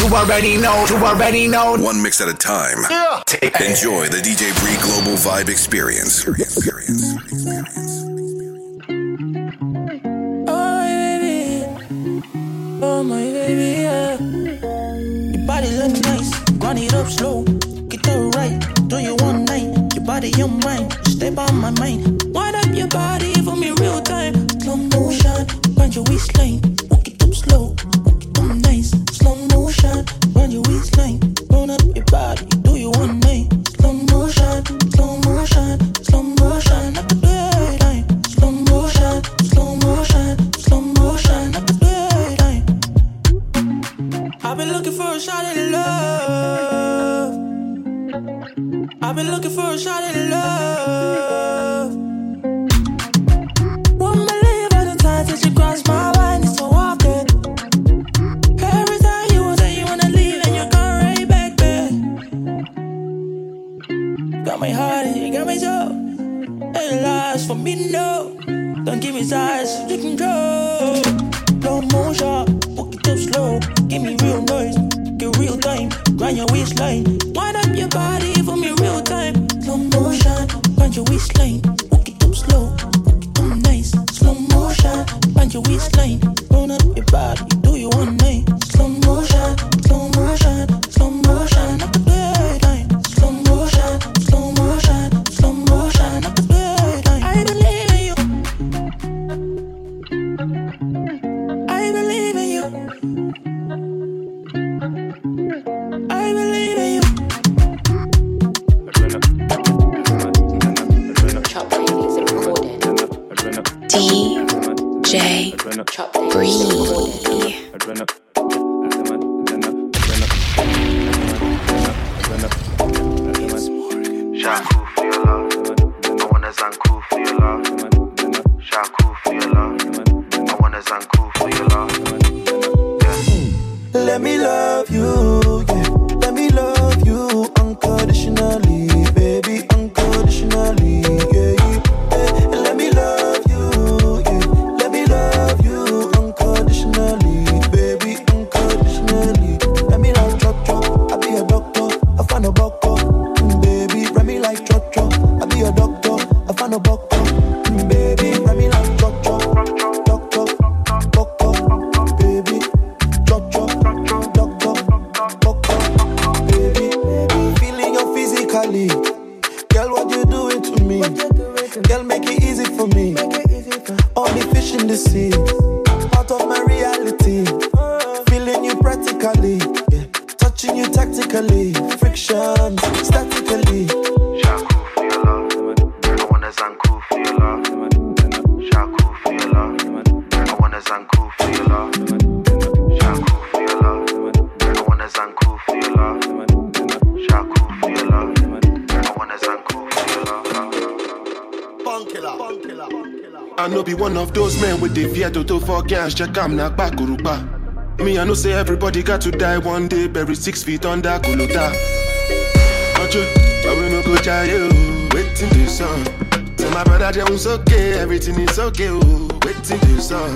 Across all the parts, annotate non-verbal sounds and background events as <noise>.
You already know, you already know. One mix at a time. Yeah. Enjoy the DJ Bree Global Vibe Experience. Experience. Oh, my baby. Oh, my baby, yeah. Your body look nice. Run it up slow. Get the right. Do you one night? Your body, your mind. Stay by my mind. Wind up your body for me real time. Slow motion. Find your waistline. Men with the fear to do for gas, check I'm not back Me, I know say everybody got to die one day, buried six feet under Kolota. Ojo, but we no go try you, waiting this song. Tell my brother Jones okay, everything is okay, oh, waiting this song.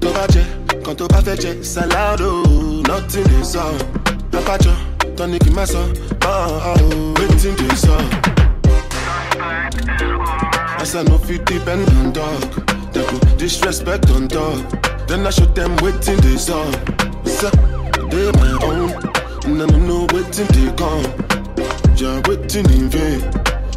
Tó bá jẹ, kan tó bá fẹ́ jẹ, salado, nothing this song. Abájọ, tọ́ni kì í má sọ, oh, oh, waiting this song. As I know fit depend on dog. They go disrespect on top. Then I show them waiting they saw. So they my own. And I don't know waiting they come. You're waiting in vain.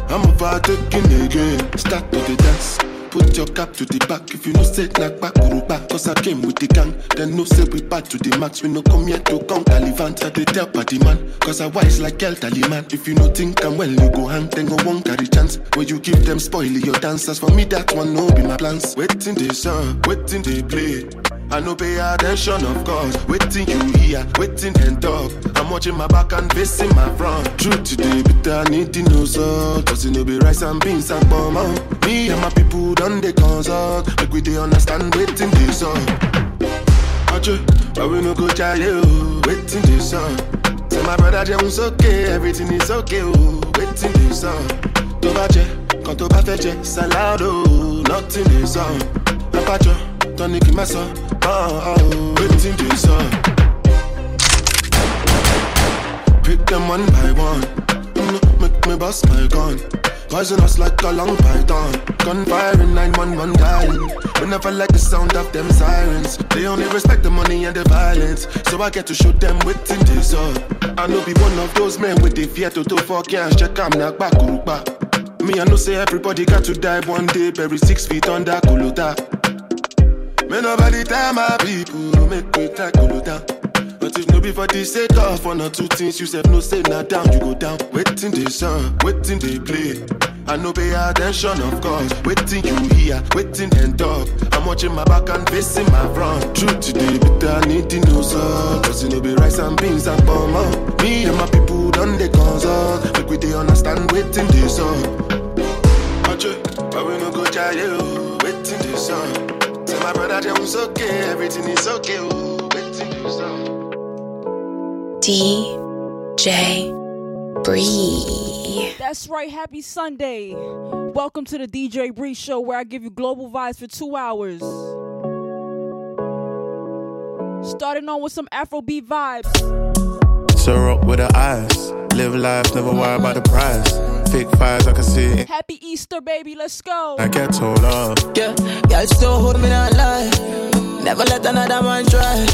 I'm overtaking again. Start to the dance. Put your cap to the back if you know say knock back back. Cause I came with the gang. Then no say we back to the max. We no come here to count Taliban. So they tell party man. Cause I wise like elderly man. If you no think I'm well, you go hang. Then go won't carry chance. Where you give them spoil your dancers. For me, that one no be my plans. Waiting they song, waiting they play. I no pay attention, of course. Waiting you hear, waiting and talk. I'm watching my back and facing my front. True today, but I need to know so. Cause it no be rice and beans and bomb out. Me and my people done they consult. Make we they understand waiting this song. Ojo, but we no go try you. Oh. Waiting this song. Say my brother Jones okay, everything is okay. Oh, waiting this jẹ, kan tó bá fẹ́ jẹ, salado, oh. nothing is on. Abájọ, tọ́ni kì í má sọ, oh, oh, waiting this song. them one by one. Mm, Make me bust my gun. Poisonous like a long python. Gunfire in 911 dialing. We never like the sound of them sirens. They only respect the money and the violence. So I get to shoot them with in. I know be one of those men with the fear to do fuck yeah, check I'm not back back. Me, I know say everybody got to die one day, bury six feet under Kulota. Me nobody tell my people, make me tackle down. But if no be for this set off one or two things, you said no say not down, you go down. Waiting they song, waiting they play. I no pay attention, of course. Waiting you hear, waiting then talk. I'm watching my back and facing my front. Truth today, but I need to know so. Cause it no be rice and beans and up. Me and my people done the consult. Make we they understand, waiting this up. Ache, but we no go try you. Oh? Waiting this up. Tell my brother that was okay, everything is okay. Oh, waiting this up. DJ Bree. That's right. Happy Sunday. Welcome to the DJ Bree Show where I give you global vibes for two hours. Starting on with some Afrobeat vibes. So rock with the eyes. Live life, never worry about the price. Fake fires, I can see it. Happy Easter, baby. Let's go. I get told off. Yeah, girl still hold me not lie. Never let another man try.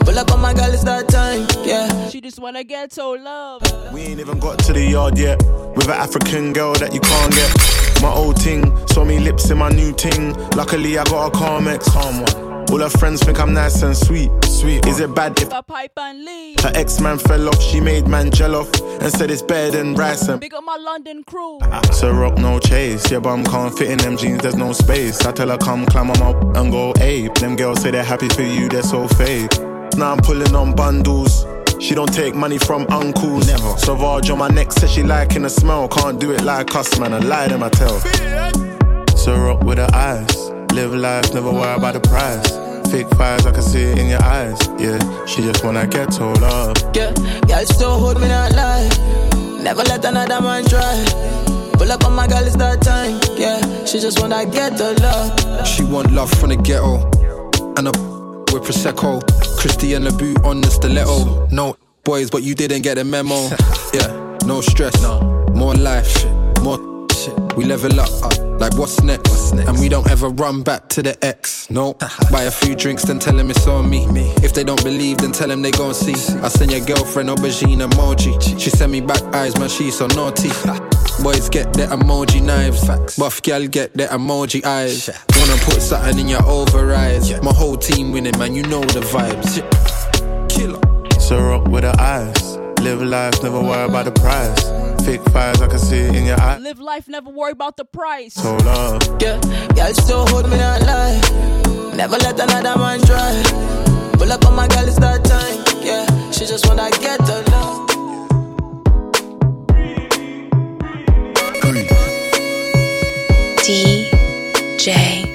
Pull up on my girl, it's that time. Yeah, She just wanna get to love. We ain't even got to the yard yet. With an African girl that you can't get. My old ting, saw me lips in my new ting. Luckily, I got a calm ex. Calm one. All her friends think I'm nice and sweet. Sweet. Is it bad if A pipe and leave. her ex man fell off? She made man gel off and said it's better than rice and Big up my London crew. So rock no chase, yeah your bum can't fit in them jeans, there's no space. I tell her come climb on up and go ape. Them girls say they're happy for you, they're so fake. Now I'm pulling on bundles. She don't take money from uncles. Never. Sauvage on my neck says she liking the smell. Can't do it like us, man. I lie them, I tell. So rock with her eyes. Live life, never worry about the price. Fake fires, I can see it in your eyes. Yeah, she just wanna get told off. yeah, girl still hold me not lie. Never let another man try. Pull up on my girl, it's that time. Yeah, she just wanna get the love. She want love from the ghetto. And a with Prosecco. Christy and the boot on the stiletto. No boys, but you didn't get the memo. <laughs> Yeah, no stress. no. More life. More shit. We level up. uh, Like what's next? What's next? And we don't ever run back to the ex. No. Uh-huh. Buy a few drinks, then tell them it's on me. If they don't believe, then tell them they gon' see. I send your girlfriend aubergine emoji. She send me back eyes, man, she's so naughty. Boys get the emoji knives. Buff gal get their emoji eyes. Wanna put something in your overrides. My whole team winning, man, you know the vibes. Killer. So rock with her eyes. Live life, never worry about the price. Fake fires, I can see it in your eyes. Live life, never worry about the price. Told off. Yeah, girl still hold me not lie. Never let another man try. Pull up on my girl, it's that time. Yeah, she just wanna get the love. DJ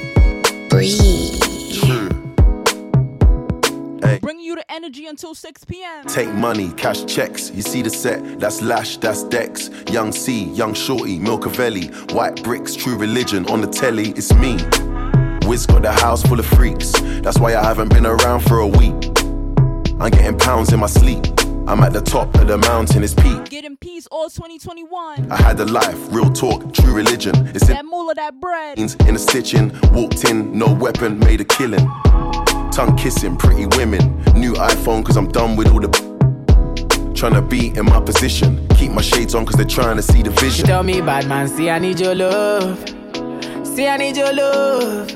Bree. Bringing you the energy until 6 p.m. Take money, cash checks. You see the set, that's Lash, that's Dex. Young C, Young Shorty, Milcavelli. White bricks, true religion. On the telly, it's me. Wiz got the house full of freaks. That's why I haven't been around for a week. I'm getting pounds in my sleep. I'm at the top of the mountain, it's peak. Getting peace all 2021. I had a life, real talk, true religion. It's in That moolah, that bread. in the stitching. Walked in, no weapon, made a killing. Tongue kissing, pretty women. New iPhone, cause I'm done with all the. Tryna be in my position. Keep my shades on, cause they're trying to see the She vision. tell me, bad man, see I need your love. See I need your love.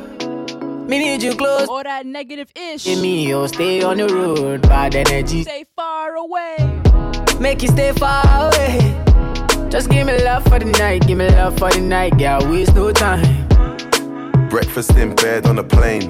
Me need you close. All that negative ish. Give me your stay on the road. Bad energy. Stay far away. Make you stay far away. Just give me love for the night. Give me love for the night. Girl, waste no time. Breakfast in bed on a plane.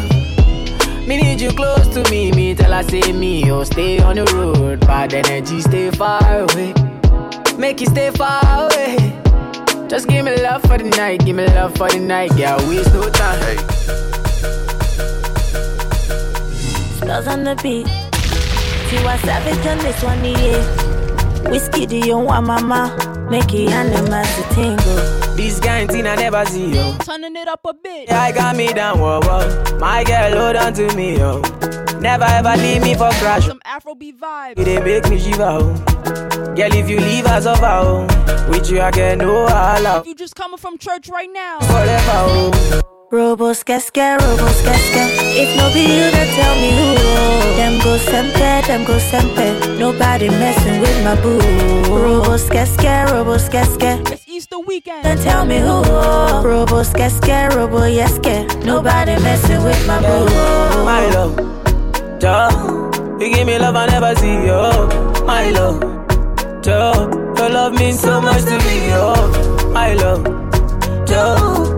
Me need you close to me. Me tell her say me, oh stay on the road. Bad energy, stay far away. make you stay far away. Just give me love for the night, give me love for the night, yeah, waste no time. Spells on the beat. Tiwa Savage on this one, yeah. Whiskey, do you want mama? Make it animals to tingle. This guy I never see yo. Turning it up a bit. Yeah, I got me down, whoa, whoa. My girl, hold on to me, yo. Never ever leave me for crash. Some Afrobeat vibe. It dey make me shiver, oh. Girl, if you leave us over, oh. With you, I get no allow. If you just coming from church right now. Forever, oh. Robo skeske, robo skeske. If no be you, then tell me who. Them go sempe, them go sempe. Nobody messing with my boo. Robo skeske, robo skeske. It's Easter weekend. Then tell me who. Robo skeske, robo yeske. Nobody messing with my boo. My love, Joe, you give me love I never see, yo. My love, Joe, your love means so much to me, yo. My love, Joe,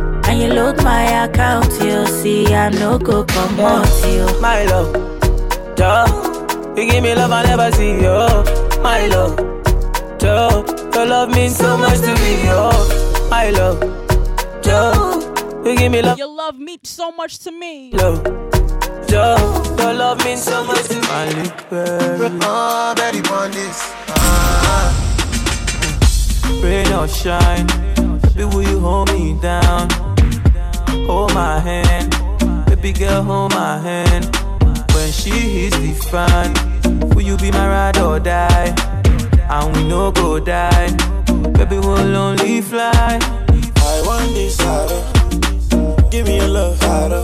And you load my account, you. See, I no go come out, you. My love, Joe, you give me love I never see, yo. My love, Joe, your love means so much to me, yo. My love, Joe, you give me love. Your love means so much to me. Love. Joe, your love means so much to me. Oh, Betty on this. Ah. Rain or shine, baby, will you hold me down? Hold my hand, baby girl, hold my hand. When she hits the fan, will you be my ride or die? And we no go die, baby, we'll only fly. I want this harder. Give me your love harder.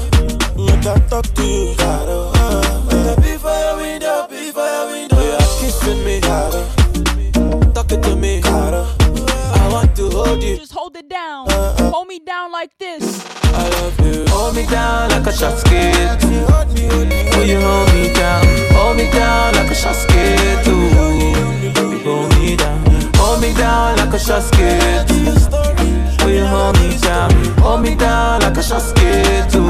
Make I talk to you harder. Uh, be for your window, be your window. You're kissing me harder. Talking to me harder. I want to hold you. Just hold it down. Uh, uh. Hold me down like this. I love you. Hold me down like a shot skate. Will you hold me down? Hold me down like a shot skate. Ooh. Baby, hold me down. Hold me down like a shot skate. Will you hold me down? Hold me down like a shot. Ooh.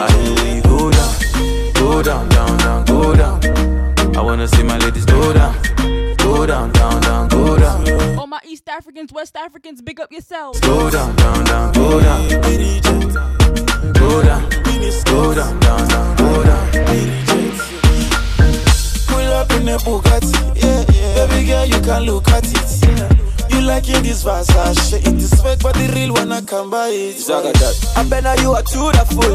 I know you go down, go down, down, down, go down. I wanna see my ladies go down, go down, down, down, go down. All my East Africans, West Africans, big up yourselves. Go down, down, down, go down. Go down, go down, down, down, go down. Pull up in a Bugatti. Yeah, yeah. Baby girl, you can look at it. Yeah. You like in this Versace. It is fake, but the real one I can buy it. I bet now you are too the fool.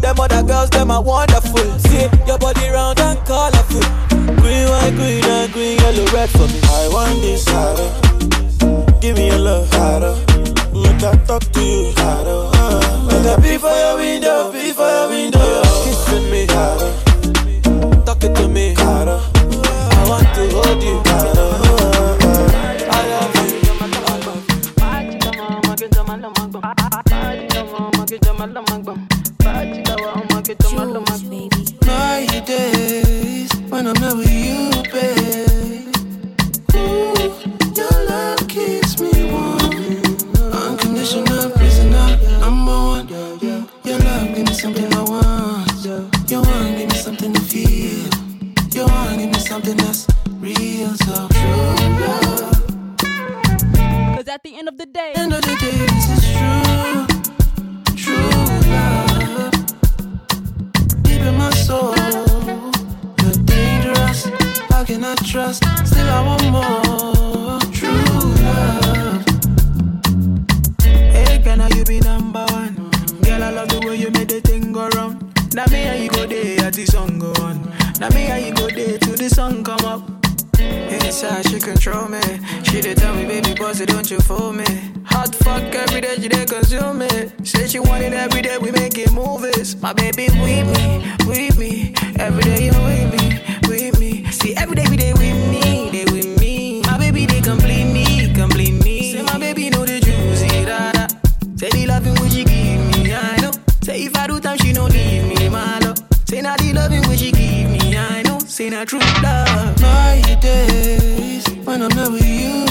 Them other girls, them are wonderful. See your body round and colorful. Green, white, green, and green, yellow, red for me. I want this harder. Give me your love harder. Make I talk to you harder. Uh, make I be for your window, be for your window. Kissing me harder. Talking to me want to hold you. I love you. My days when I'm not with you, at the end of the day, End of the day, this is true, true love. Deep in my soul, you're dangerous. How can I trust? Still, I want more. True love. Hey, girl, now you be number one. Girl, I love the way you made the thing go wrong. Now me and you go there at the song go on. Now me and you go there till the sun come up inside, she control me. She did tell me, baby, bossy, don't you fool me. Hot fuck every day, she did consume me. Say she want it every day, we making movies. My baby, with me, with me. Every day, you with me, with me. See, every day, we day with me, they with me. My baby, they complete me, complete me. Say, my baby, know the juicy, eh, da da. Say, the loving what she give me, I know. Say, if I do time, she don't leave me, my love. Say, not the loving what she give me, I know. Say, not true love. Now day when I'm not with you,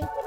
Let's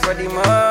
for the money,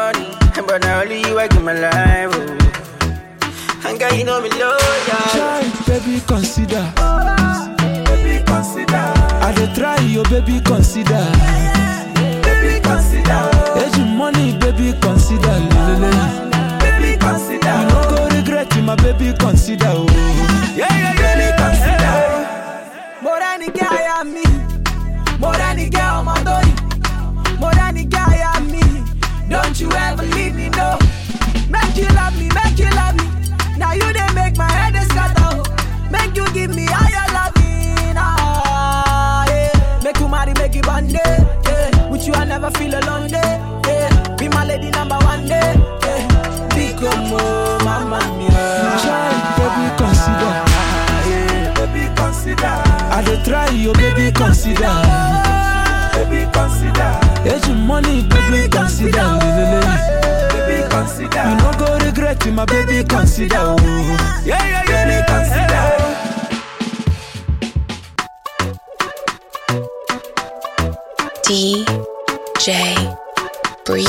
try you, baby, consider. Baby, consider. Age money, baby, consider. Baby, consider. You no go regret it, my baby, consider. Oh. Yeah, yeah, yeah. Baby, consider. DJ Bree.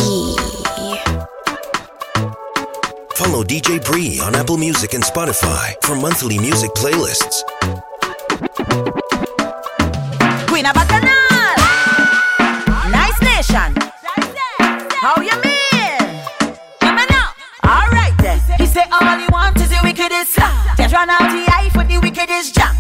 Follow DJ Bree on Apple Music and Spotify for monthly music playlists. Queen of Bacchanal. Nice nation. How you mean? Come on. All right then. He say all he wants is the wickedest slam. Just run out the eye for the wickedest jam.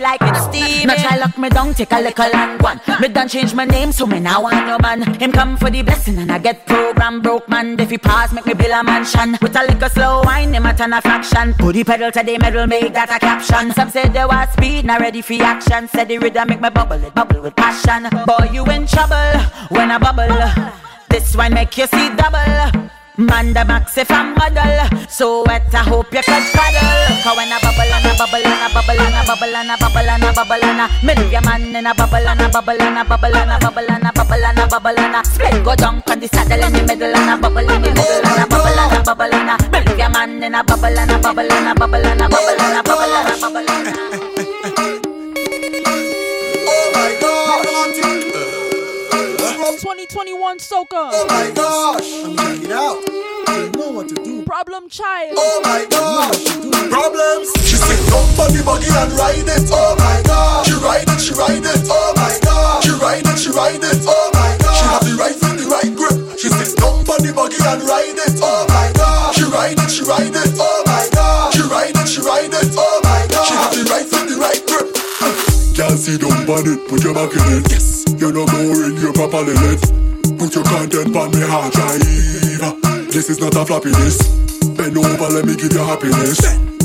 Like it steamy. Now try lock me down, take a little and one. Me done change my name, so me now want no man. Him come for the blessing and I get program broke man. If he pass, make me build a mansion. With a little slow wine, him a turn a fraction. Put the pedal to the metal, make that a caption. Some say they want speed, not ready for action. Said the rhythm make me bubble, it bubble with passion. Boy, you in trouble when I bubble. This one make you see double. Man the max if I'm model So wet I hope you can paddle Cause when I bubble and I bubble and I bubble and I bubble and I bubble and I bubble and I Me leave your man in a bubble and I bubble and I bubble and I bubble and I bubble and I bubble and I Split go down on the saddle in the middle and I bubble in the middle and I bubble and I bubble and I Me leave your man in a bubble and I bubble and I bubble and I bubble and I bubble and I bubble and I Oh my gosh. 2021 Soca. Oh my gosh. I'm check it out. You know what to do. Problem Child. Oh my gosh. Problems. She sit down on the buggy and ride it. Oh my gosh. She ride it, she ride it. Oh my gosh. She ride it, she ride it. Oh my gosh. She have the right foot, the right grip. She sits down on the buggy and ride it. Oh my gosh. She ride it, she ride it. Oh my gosh. She ride it, she ride it. Oh Girl, sit down on it, put your back in it. Yes, you're not boring, you're properly lit. Put your content on me hard drive. This is not a floppiness. Bend over, let me give you happiness.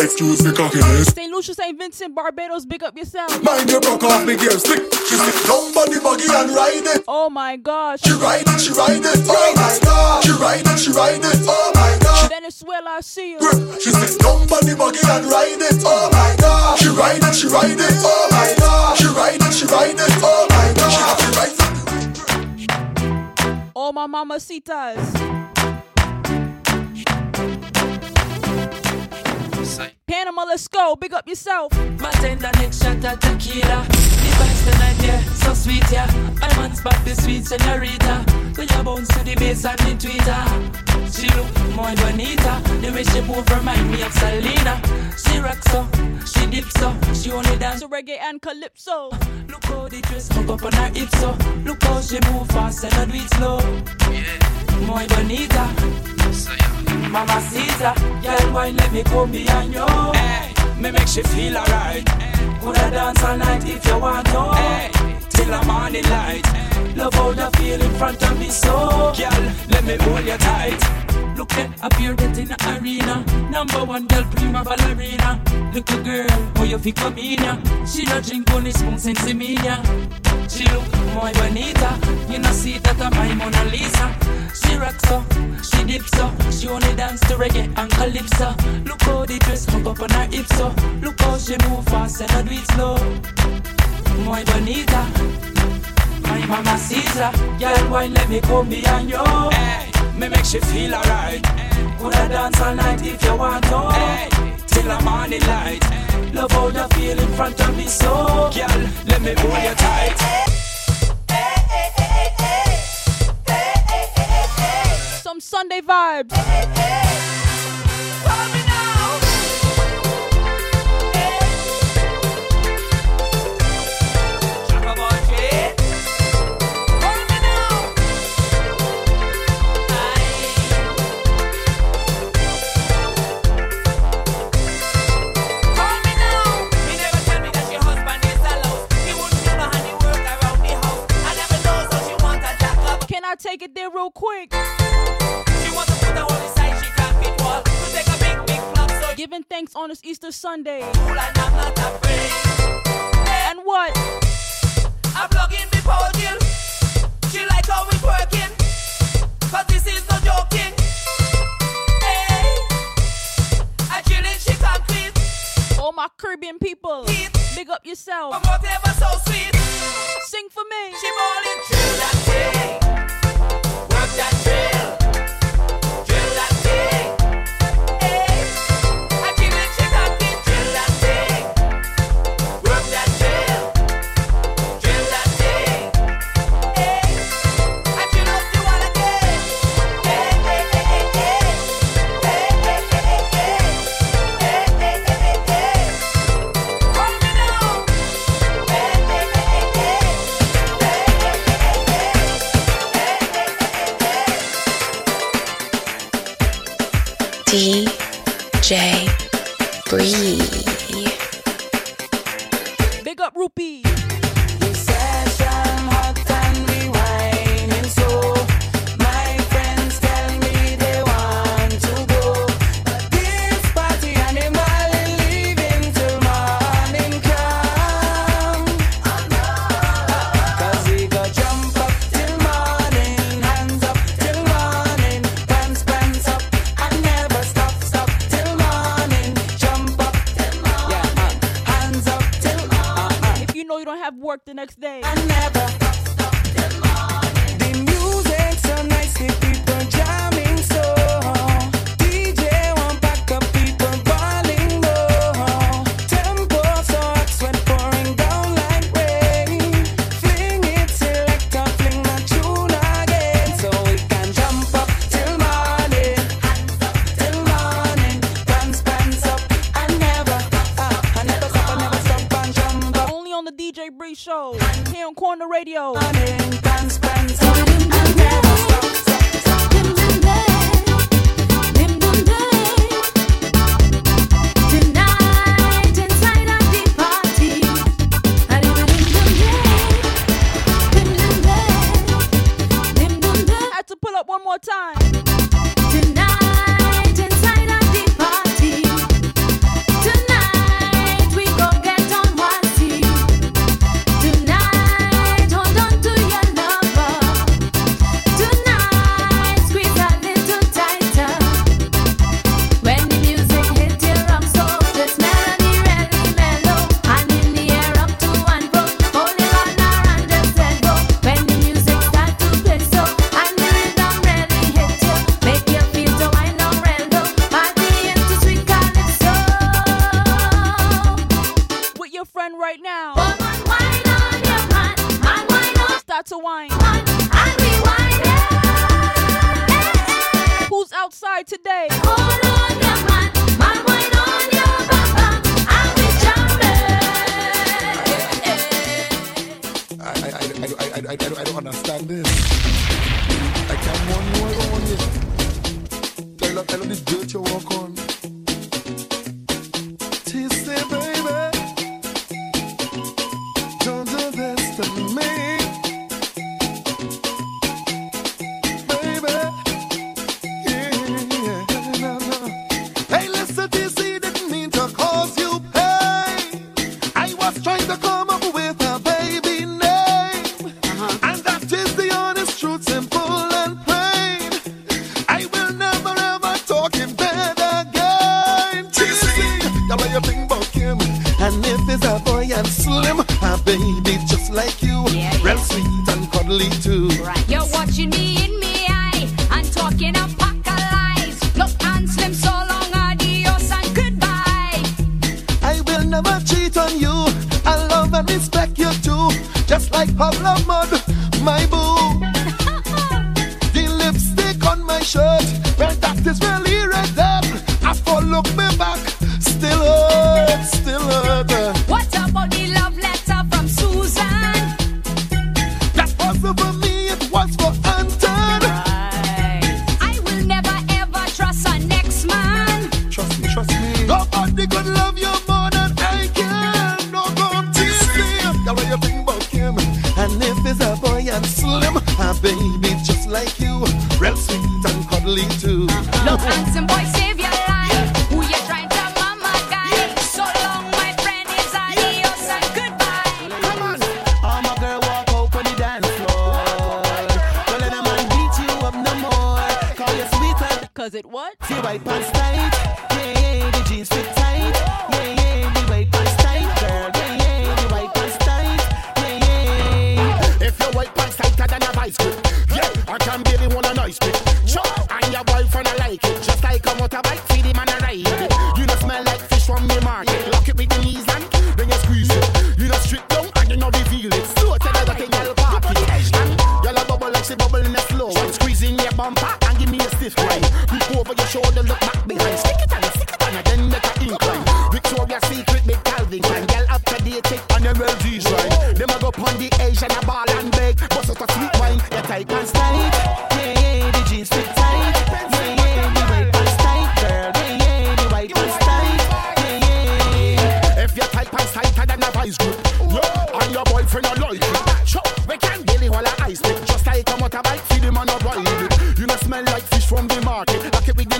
Excuse me cockiness. St. Lucia, St. Vincent, Barbados, big up yourself. Mind you broke off me gear stick. She sit down on the buggy and ride it. Oh my gosh. She ride it, she ride it. Oh my god. She ride it, she ride it. Oh my god. Venezuela, I see you. She sit down on the buggy and ride it. Oh my god. She ride it, she ride it. Oh my god. She ride it, she ride it. Oh my god. She have to ride it. All my mamacitas. Panama, let's go. Big up yourself. Bartender next shot at tequila. The vibes tonight, yeah, so sweet, yeah. My man spot the sweet senorita. When you bounce to the bass and the tweeter. She look more bonita. The way she move remind me of Selena. She rock so, she dip so, she only dance to reggae and calypso. Look how the dress hook up on her hips so. Look how she move fast and not do it slow. Yeah. Muy bonita. Mamacita, girl, why let me come behind you? Hey, me make she feel alright. Coulda dance all night if you want to. Till the morning light. Love how you feel in front of me, so girl, let me hold you tight. Look at up here in the arena. Number one girl, prima ballerina. Look, Little girl, how you come in ya? She no drink only spoon since the media. She look muy bonita. You know see that I'm my Mona Lisa. Reggae and calypso. Look how the dress up on her hips so. Look how she move fast and I do it slow. Muy bonita. My mama Caesar, girl, why let me come behind you? Hey, me make she feel alright. Coulda dance all night if you want to. Hey, till the morning light. Love how you feel in front of me, so girl, let me hold you tight. Some Sunday vibes. Can I take it there real quick? Giving thanks on this Easter Sunday. And what? I'm me. She like how we working. Cause this is no joking. Hey. I chillin', she complete. All my Caribbean people, big up yourself. Whatever so sweet. Sing for me. She ballin', that thing. Work that drill. DJ Bree. Big up Rupee. Work the next day. The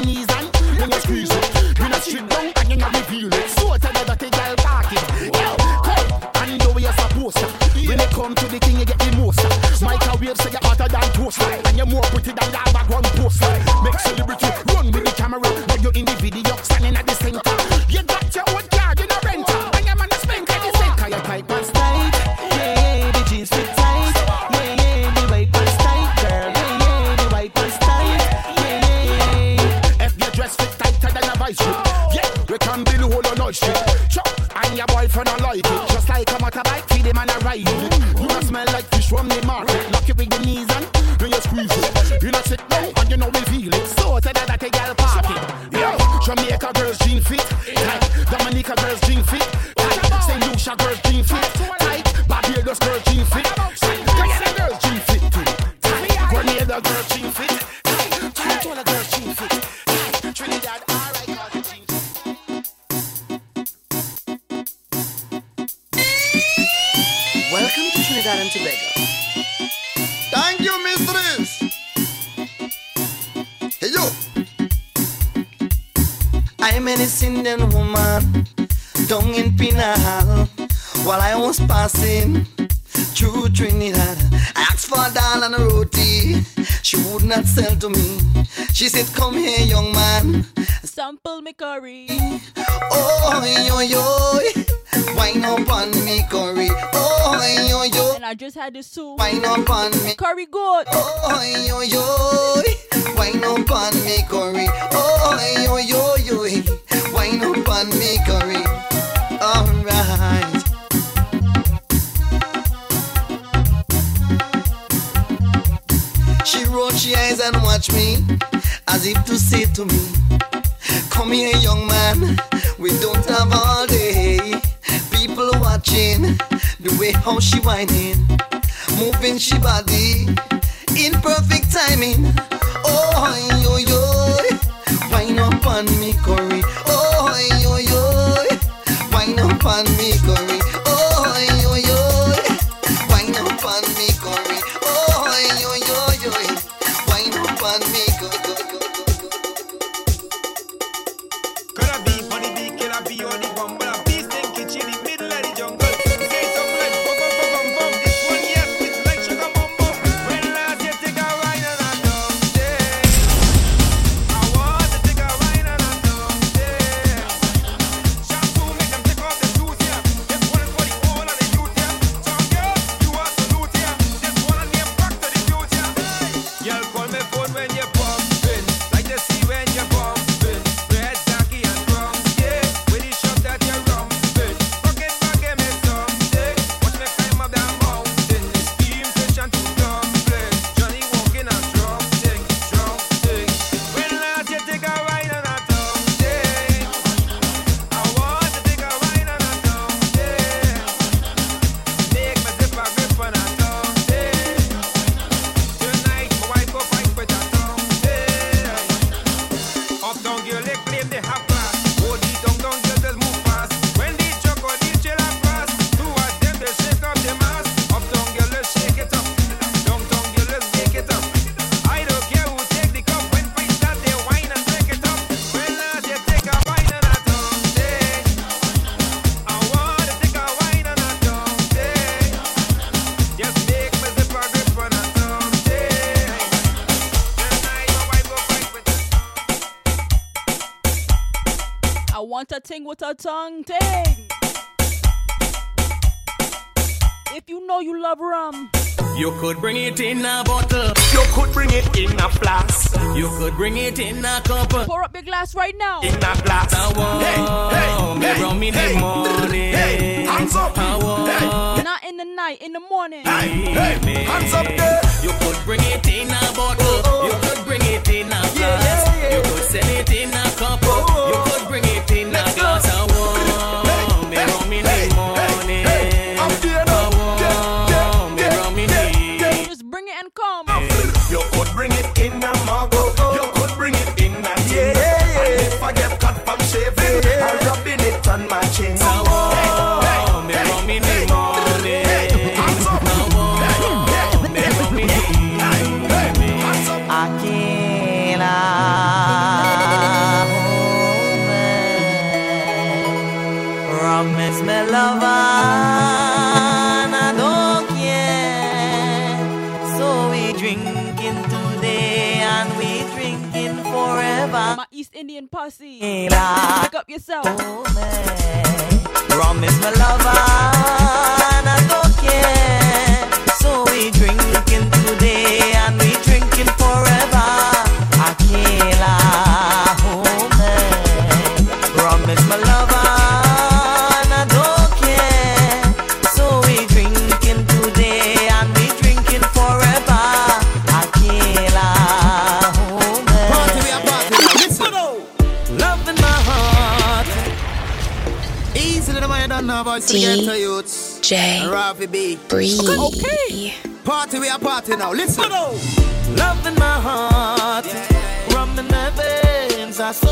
knees and when you squeeze it, you not strip down and you not reveal it. So tell me that a girl talking. Yeah, come and know where you're supposed to. When you come to the thing, you get the most. Microwave say so you're hotter than toast, and you're more pretty than that. bar down in Penal while I was passing through Trinidad. I asked for a doll and a roti. She would not sell to me. She said, Come here, young man. Sample me curry. Oh, yo, yo. Wine up on me curry. I just had this too. Wine up on me. Curry goat. Oh, yo, yo. Wine up on me, curry. Oh, oh, yo, yo, yo. Wine up on me, curry. Alright. She rolled her eyes and watched me as if to say to me, Come here, young man, we don't have all day. People watching the way how she whining, moving she body in perfect timing. Oh, yo, yo, wine up on me, Corey. Oh, yo, yo, wine up on me, Corey. Want a ting with a tongue ting. If you know you love rum, You could bring it in a bottle. You could bring it in a flask. You could bring it in a cup. pour up your glass right now. In a glass. I want hey, me hey, rum in hey, the morning. hey, hands up. I want Not in the night, in the morning. hey, hey, hands up there. You could bring it in a bottle. Oh, oh, oh. You could bring it in a flask. You could sell it in a cup. You could bring glass. I want me rum in the morning. Indian posse. Pick up yourself. Rum is my lover, and I don't care. So we drinking today, and we drinking forever. Akela, oh man. Rum is my lover, DJ Bree. Okay. Party, we are party now. Listen. Love in my heart, rum in my veins. I so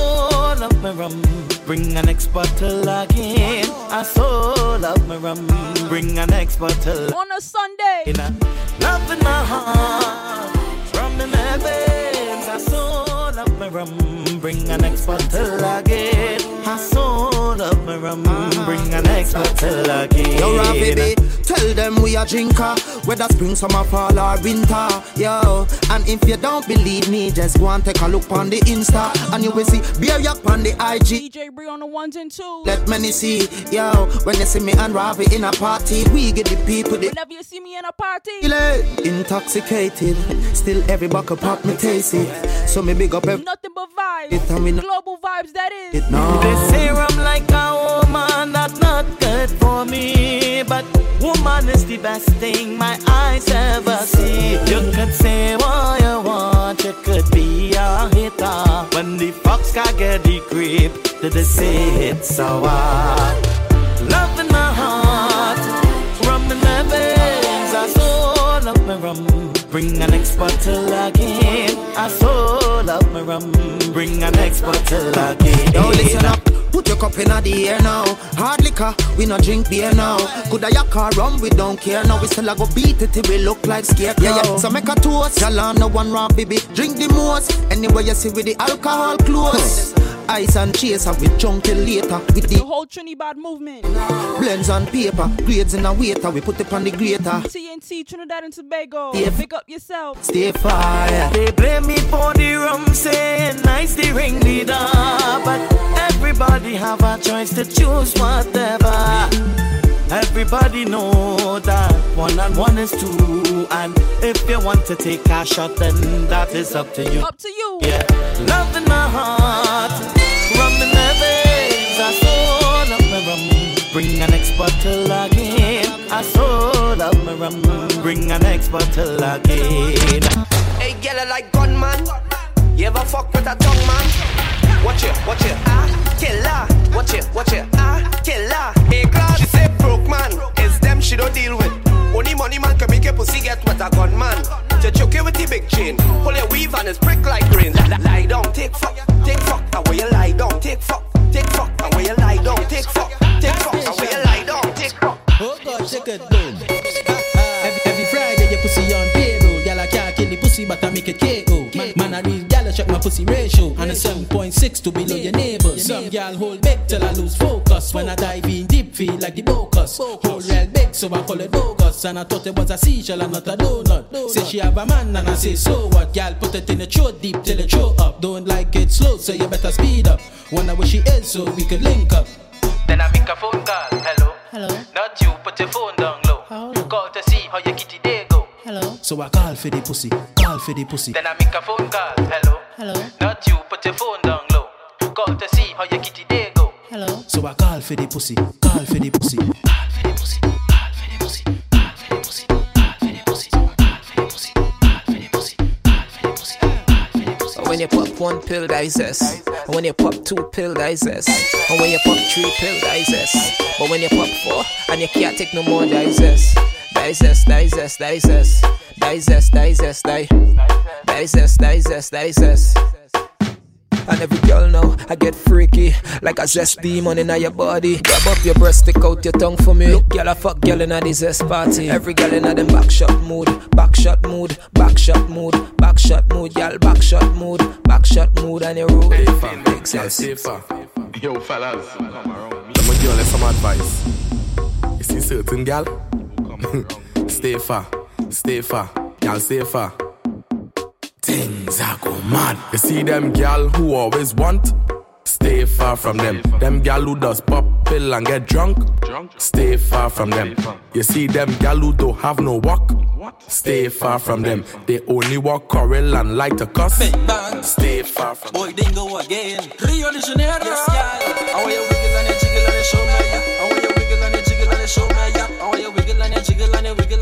love my rum. Bring an next bottle again. I so love my rum. Bring an next bottle. On a Sunday. In a love in my heart, rum in my veins. I so love my rum. Bring an next bottle again. I so love my rum. Bring an next bottle again. Yo, Ravi B, tell them we a drinker, whether spring, summer, fall or winter. Yo, and if you don't believe me, just go and take a look on the Insta, and you will see beer yak on the IG. DJ Bree on the ones and twos. Let many see, yo, when you see me and Ravi in a party, we get the people the Whenever you see me in a party, intoxicated. Still every buckle pop me taste it. So me big up every nothing but vibes. It, I mean- Global vibes, that is. it now. They say I'm like A woman that's not good for me, but woman is the best thing my eyes ever see. You could say what you want, you could be a hitter. When the fox can get the grip, did they say it's so hard? Love in my heart, rum in my veins, I so love my rum. Bring an next bottle again. I so love my rum. Bring an next bottle again. Yo, listen up. Cup in the air now. Hard liquor, we not drink beer now. Could I yak or rum, we don't care now. We still a go beat it till we look like scarecrow. Yeah, yeah. So make a toast. Y'all no one wrong, baby. Drink the most. Anywhere you see with the alcohol close. Ice and chaser with junkie later. With The the whole Trinidad movement. blends on paper. Grades in a waiter. We put it on the grater. TNT, Trinidad and Tobago. Yeah. Pick up yourself. Stay fire. They blame me for the rum, saying nice they ring the door. But everybody have a choice to choose whatever. Everybody know that one and one is two. And if you want to take a shot, then that is up to you. Up to you. Yeah. Love in my heart, bottle again. I so love my rum. Bring an next bottle again. Hey, girl, I like gunman. You ever fuck with a tongue man? Watch it, watch it, ah, killer. Watch it, watch it, ah, killer. Hey, class, she say broke man. It's them she don't deal with. Only money man can make your pussy get what a gunman. To choke you with the big chain. Pull your weave and it's prick like rain. Lie, down, take fuck, take fuck. And where you lie down, take fuck, take fuck. And where you lie down, take fuck. Pussy but I make it KO. Man, man I real gal I check my pussy ratio and a 7.6 to below your neighbors. Some gal hold back till I lose focus. When I dive in deep feel like the bocus. Hold real big so I call it bogus. And I thought it was a seashell and not a donut. Say she have a man and I say so what? Gal put it in the throat deep till it throw up. Don't like it slow so you better speed up. Wonder where she is so we could link up. Then I make a phone call. Hello. Hello. Not you, put your phone down low. Call to see how your kitty day go. Hello. So I call for the pussy, call for the pussy. Then I make a phone call. Hello. Hello. Not you, put your phone down low. Call to see how your kitty day go. Hello. So I call for the pussy, call for the pussy. Call for the pussy, call for the pussy, call for the pussy. Alfa the pussy. Alfa the pussy. And when you pop one pill, digest. And when you pop two pill, digest. And when you pop three pill, digest. But when you pop four, and you can't take no more, they says, they says, they says, they says, they says, they, they says, they says, they says. And every girl know I get freaky Like a zest demon in your body. Grab up your breast, stick out your tongue for me. Look, girl, I fuck girl in this zest party. Every girl in them backshot mood Backshot mood, backshot mood Backshot mood, y'all backshot mood Backshot mood and you roll hey, fam, makes sense Yo, fellas. Let me give you some advice. You see certain girl <laughs> stay far, stay far, gal, stay far. Things are go mad. You see them gal who always want, stay far from them. Them gal who does pop pill and get drunk, stay far from them. You see them gal who don't have no walk, stay far from them. They only walk quarrel and like to cuss, stay far from Boy, then go again. Rio de Janeiro. Yes,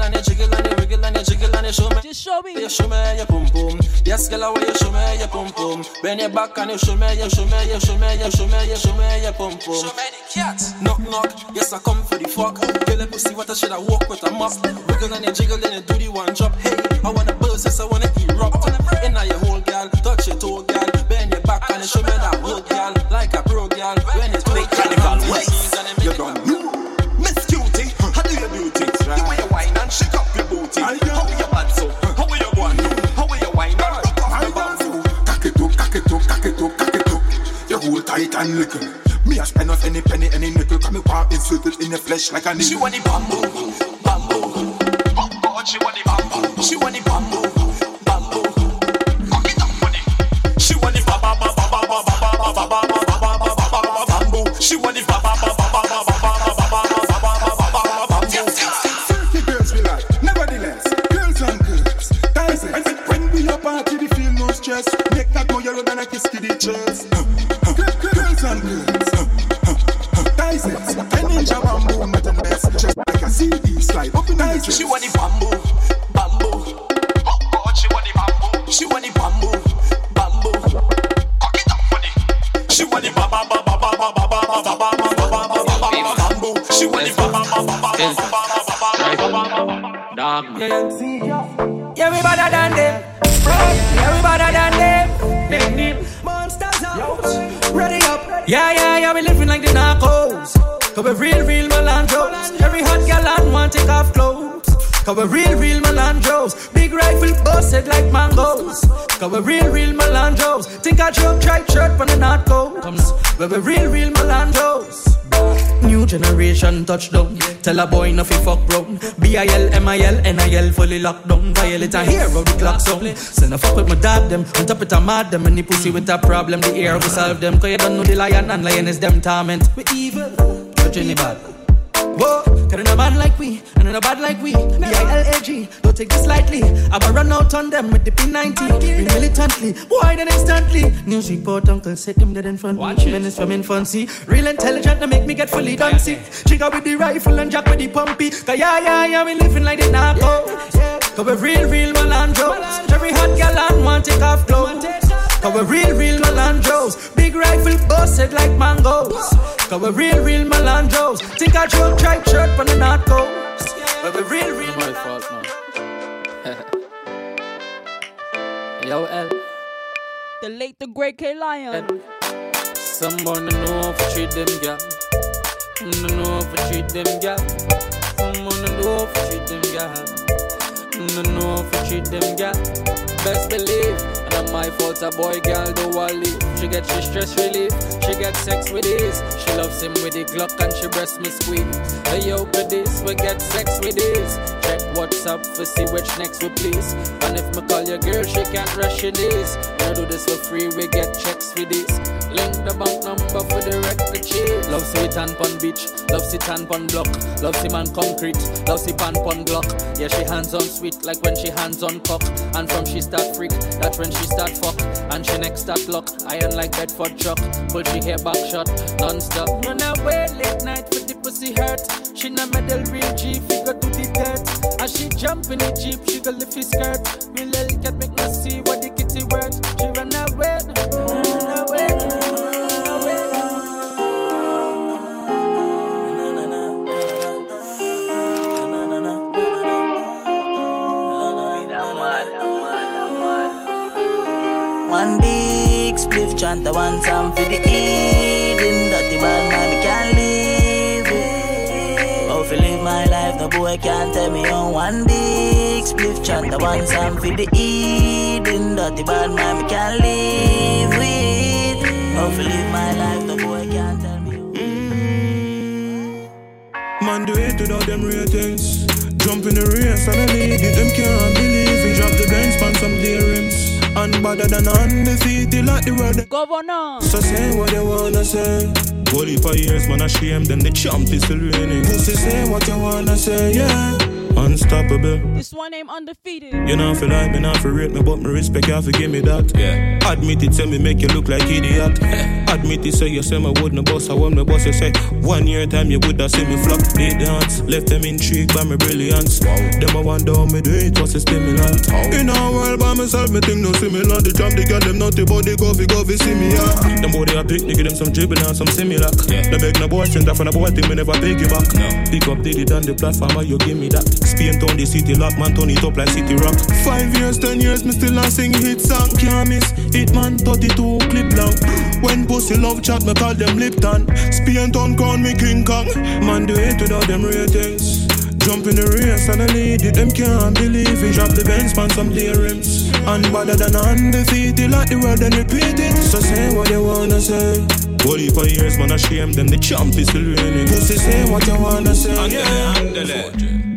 and you and you jiggle and you wiggle and you jiggle and you show me? Just show me. You show me your pum pum. Yes, girl, how you show me your pum pum? Bend your back and you show me, you show me, you show me, you show me, you show me your pum pum. Show me the cat. Knock knock. Yes, I come for the fuck. Girl, let me see what I should I walk with a mop. Wiggle and you jiggle and you do the one drop. Hey, I wanna buzz, yes, I wanna fish like a nigga. She want the bamboo. Cause we real, real Melandros. Big rifle busted like mangoes. Cause we real, real Melandros. Think I joke, try shirt from the North Coast. But we real, real Melandros. New generation touchdown. Tell a boy nothing fuck brown. B-I-L, M-I-L, N-I-L fully locked down. Violate a hero, the clock sound. Send a fuck with my dad them. On top it a mad them. Any pussy with a problem, the air we solve them. Cause you don't know the lion and lion is them torment. We evil, but you bad. In a bad like we, and a bad like we. B-I-L-A-G, don't take this lightly. I'ma run out on them with the P90. Be militantly, boy, then instantly. News report, uncle said him dead in front. Watch Minutes from infancy. Real intelligent to make me get fully dancy. Chica with the rifle and Jack with the pumpy. Cause yeah, yeah, yeah, we living like the narco. Cause we real, real Melandros. Every hot gal and want take off clothes. Cause we real, real Melandros. Big rifle busted like mangoes. Cause we real, real Melandros. Think I joke, try shirt from the North Coast. But we're real, real My fault, man. <laughs> Yo, L. The late, the great K Lion. Someone to know if I treat them gal. To know if I treat them gal. Someone to know if I treat them gal. To know if I treat them gal. Best believe, and not my fault. A boy girl do all leave. She get she stress relief. She get sex with ease. She loves him with the Glock and she breast me squeeze. Hey yo, this we get sex with ease. Check what's up for see which next we please. And if me call your girl, she can't rush your days. You do this for free, we get checks for this. Link the bank number for the record cheese. Love sit and pon beach, love sit and pon block, love see man concrete, love see pan pon block. Yeah, she hands on sweet like when she hands on cock. And from she start freak, that's when she start fuck. And she next start lock, iron like Bedford truck. Pull she hair back shot, non-stop. Run away late night with the pussy hurt. She na medal real G, figure to the dirt. She jump in the jeep, she go lift his skirt. Real little cat make me see what the kitty worth. She run away, run away, run away. One big spliff chant, I want some for the evening. Dirty bad man, no boy can't tell me on one big spliff chant, I want some for the evening. Dirty bad man, me can't live with. If live my life, no boy can't tell me. Mm. Man, do it without them ratings. Jump in the race and I lead it. Them can't believe it. Drop the Benz on some clear rims. And better than undefeated like the world. Governor. So say what they wanna say. Holy for years, man, I shame them. The champ is still reigning. Pussy say what you wanna say, yeah. Unstoppable. This one name undefeated. You know, feel like me not for rate me, but me respect you for give me that. Yeah. Admit it, tell me make you look like idiot. <laughs> Admit it, say you say me wouldn't boss. I want me boss, you say one year time you would have seen me flop. The hands, left them intrigued by my brilliance. Them I wonder how me do it, what's a stimulant. In a world by myself, me think no similar. The jump, the girl, them naughty body, go fi go fi see me, yeah. Them body a pick, nigga, them some dribble and some similar. Yeah. They beg no boy, send that from a boy, think me never beg you back. No. Pick up, did it on the platform, you give me that. Spain town, the city lock, man, turn it up like city rock. Five years, ten years, me still a sing hit song. Can't miss, hit man, 32 clip long. When pussy love chat, me call them Lipton. Spain town, call me King Kong. Man, do it without them ratings. Jump in the race and I lead it, them can't believe it. Drop the Benz on some clear rims. And better than undefeated, like the world and repeat it. So say what you wanna say. Holy for years, man, I shame them. The champ is still reigning. Pussy say what you wanna say. Yeah.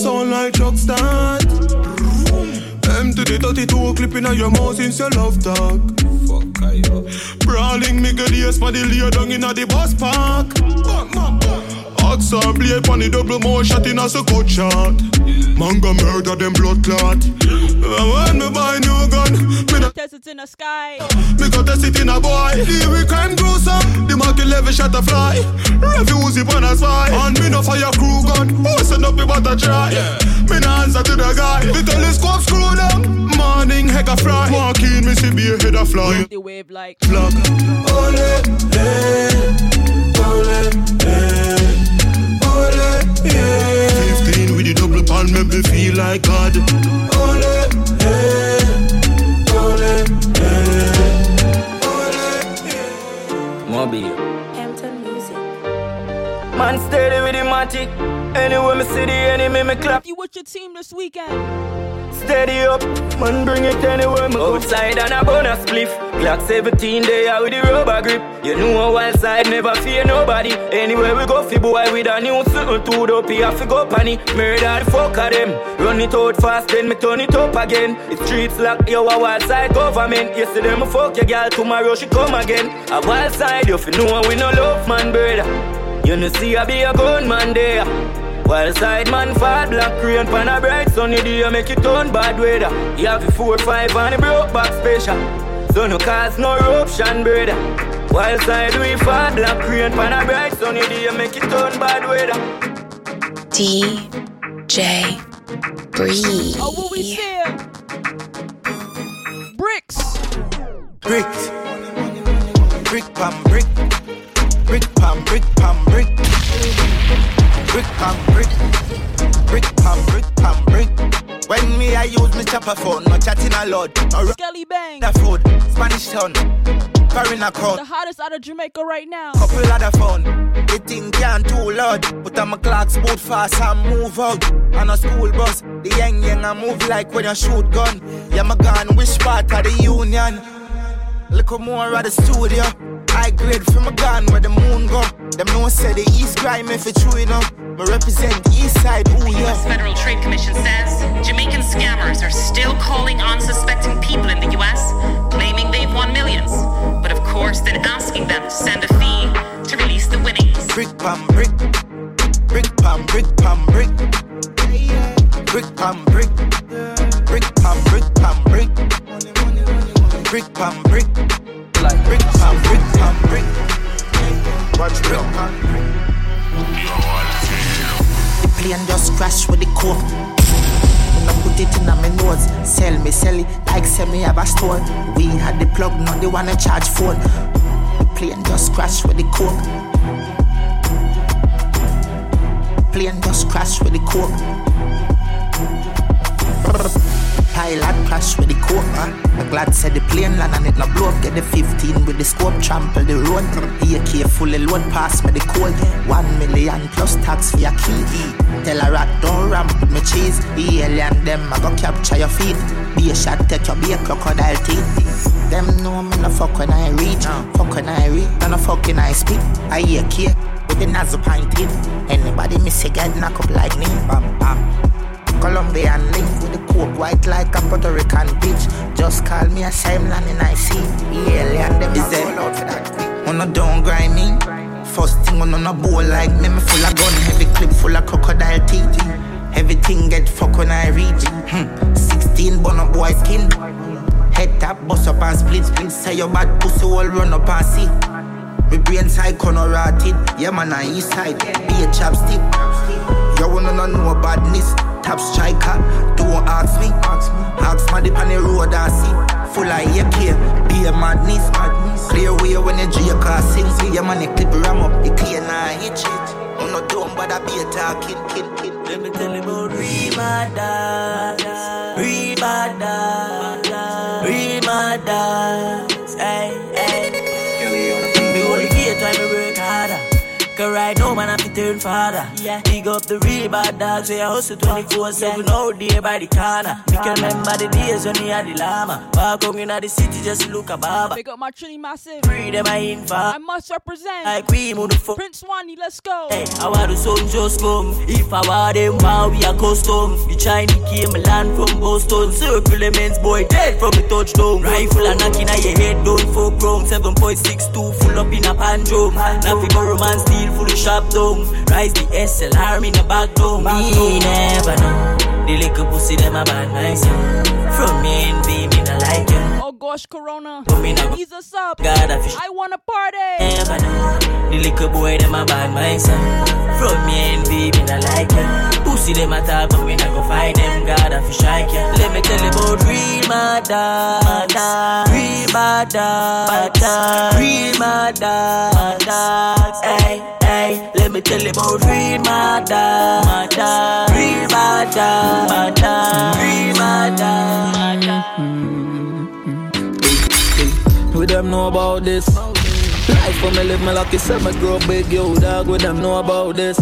Sound like truck start. M to the 32 clipping on your mouth since your love talk. Fuck I up. Brawling me good ears for the lay down in the bus park. Box and blade on the double more shot in a cut shot. Manga murder them blood clot. When me buy new gun, me not Test it in the sky. me got test it in a boy. The we crime gruesome. The market level shot a fly. Refuse it on a spy. And me no fire crew gun. Who send up me but a try? Me no answer to the guy. The telescope screw them. Morning heck a fly. Walk in, me see be a head a fly. The wave like. Plug. Ole, eh, ole, eh, ole, yeah. 15 with the double pan make me feel like God. Ole, eh, ole, eh, Mobile. Hampton Music. Man steady with the matic. Anywhere me see the enemy, me clap. You with your team this weekend? Steady up, man bring it anywhere me. Outside and a bonus spliff. Glock 17 day out with the rubber grip. You know a wild side never fear nobody. Anywhere we go, fi boy with a new something to up, he have to go panny. Murder the fuck of them. Run it out fast, then me turn it up again. It's streets lock, yo a wild side government. Yesterday me fuck your girl, tomorrow she come again. A wild side, you fi know we no love man, brother. You know see I be a gunman there. While side man fall black rain pan a bright sunny day make it turn bad weather. You have the four five and the broke back special. So no cause no eruption brother. While side we fall black rain pan a bright sunny day make it turn bad weather. DJ Breathe. Oh, what we say? Bricks. Bricks. Brick pam brick. Brick pam brick pam brick. Brick pam brick. Brick pam brick pam brick. When me I use me chopper phone, no chatting a lot. No Skelly Bang. the food, Spanish town, foreign account. The hottest out of Jamaica right now. Couple of the phone, the thing can't too loud. Put on my clocks, boot fast and move out. On a school bus, the young young I move like when you shoot gun. Yeah, my gun, which part of the union? Look more at the studio. I grade from a gun where the moon go. Them no say the east crime if it's true enough. Me represent east side, ooh The U.S. Federal Trade Commission says Jamaican scammers are still calling unsuspecting people in the U.S., claiming they've won millions, but of course then asking them to send a fee to release the winnings. Brick pam brick. Brick pam brick pam brick. Brick pam brick. Brick pam brick pam brick. Brick pam brick. Brick pam brick pam brick. The plane just crash with the coke. When I put it in my nose, sell me, sell it like sell me have a store. We had the plug, not the one I charge phone. The plane just crash with the coke. Plane just crash with the coke. Pilot crash with the man. The glad said the plane land and it no blow up. Get the 15 with the scope, trample the road. AK fully load, pass me the code. One million plus tax for your key. Tell a rat don't ramp with me cheese. The alien them I go capture your feet. Be a shot, take your be a crocodile teeth. Them know me no fuck when I reach. Fuck when I reach, and no fucking I speak. I hear key with the nozzle pinted. Anybody miss a get knock up like me. Bam bam. Colombian link with the coke white like a Puerto Rican bitch. Just call me a same land and I see. The alien them is there. out for that. On a don't grind me. First thing on a bowl like me, me full of gun, heavy clip full of crocodile teeth. Everything get fuck when I reach. Hmm. 16 bun up boy skin. Head tap, bust up and split split. Say your bad pussy all run up and see. Me brain side corner rotted. Yeah man, on east side. Be a chapstick. Wanna know no badness. Top striker. Don't ask me. Ask me the on the road I see. Full of AK. Be a madness. Clear way when you J car sing. See your you clip ram up. You clear now hit shit. I'm not dumb, but I be a talking kid, kid. Let me tell you about Remada, Remada, Remada. Hey, Cause right now, man, I'm turn father. Yeah. Big up the real bad dogs, where I hustle 24 7 all day by the corner. We can remember the days when we had the llama. Walk on in the city, just look a baba. Big up my Trini Massive. Freedom I in for. I must represent. Like we move the fuck. Prince Swanny, let's go. Hey, I want the sun just come. If I want them, wow, we are custom. The Chinese came land from Boston. Circle men's boy dead from the touchdown. Rifle and knocking at your head, don't fuck wrong. 7.62 full up in a pandro. Now we steal Well full shop down. Rise the SLR in the back down. Me never know. The little pussy them a bad myself. From me and be me not like you. Oh gosh, Corona. But me not Ease us up. God, I fish. I wanna party. Never know. The little boy them a bad myself. From me and be me not like you. Pussy them a but we go fight them. God, I fish strike you. Let me tell you about real mother, real mother, mother, real mother, mother. Hey, hey, let me tell you about real mother, mother, real mother, mother, real mother. Mm-hmm. With them know about this. Life for me live my lucky me grow big, yo dog. With them know about this.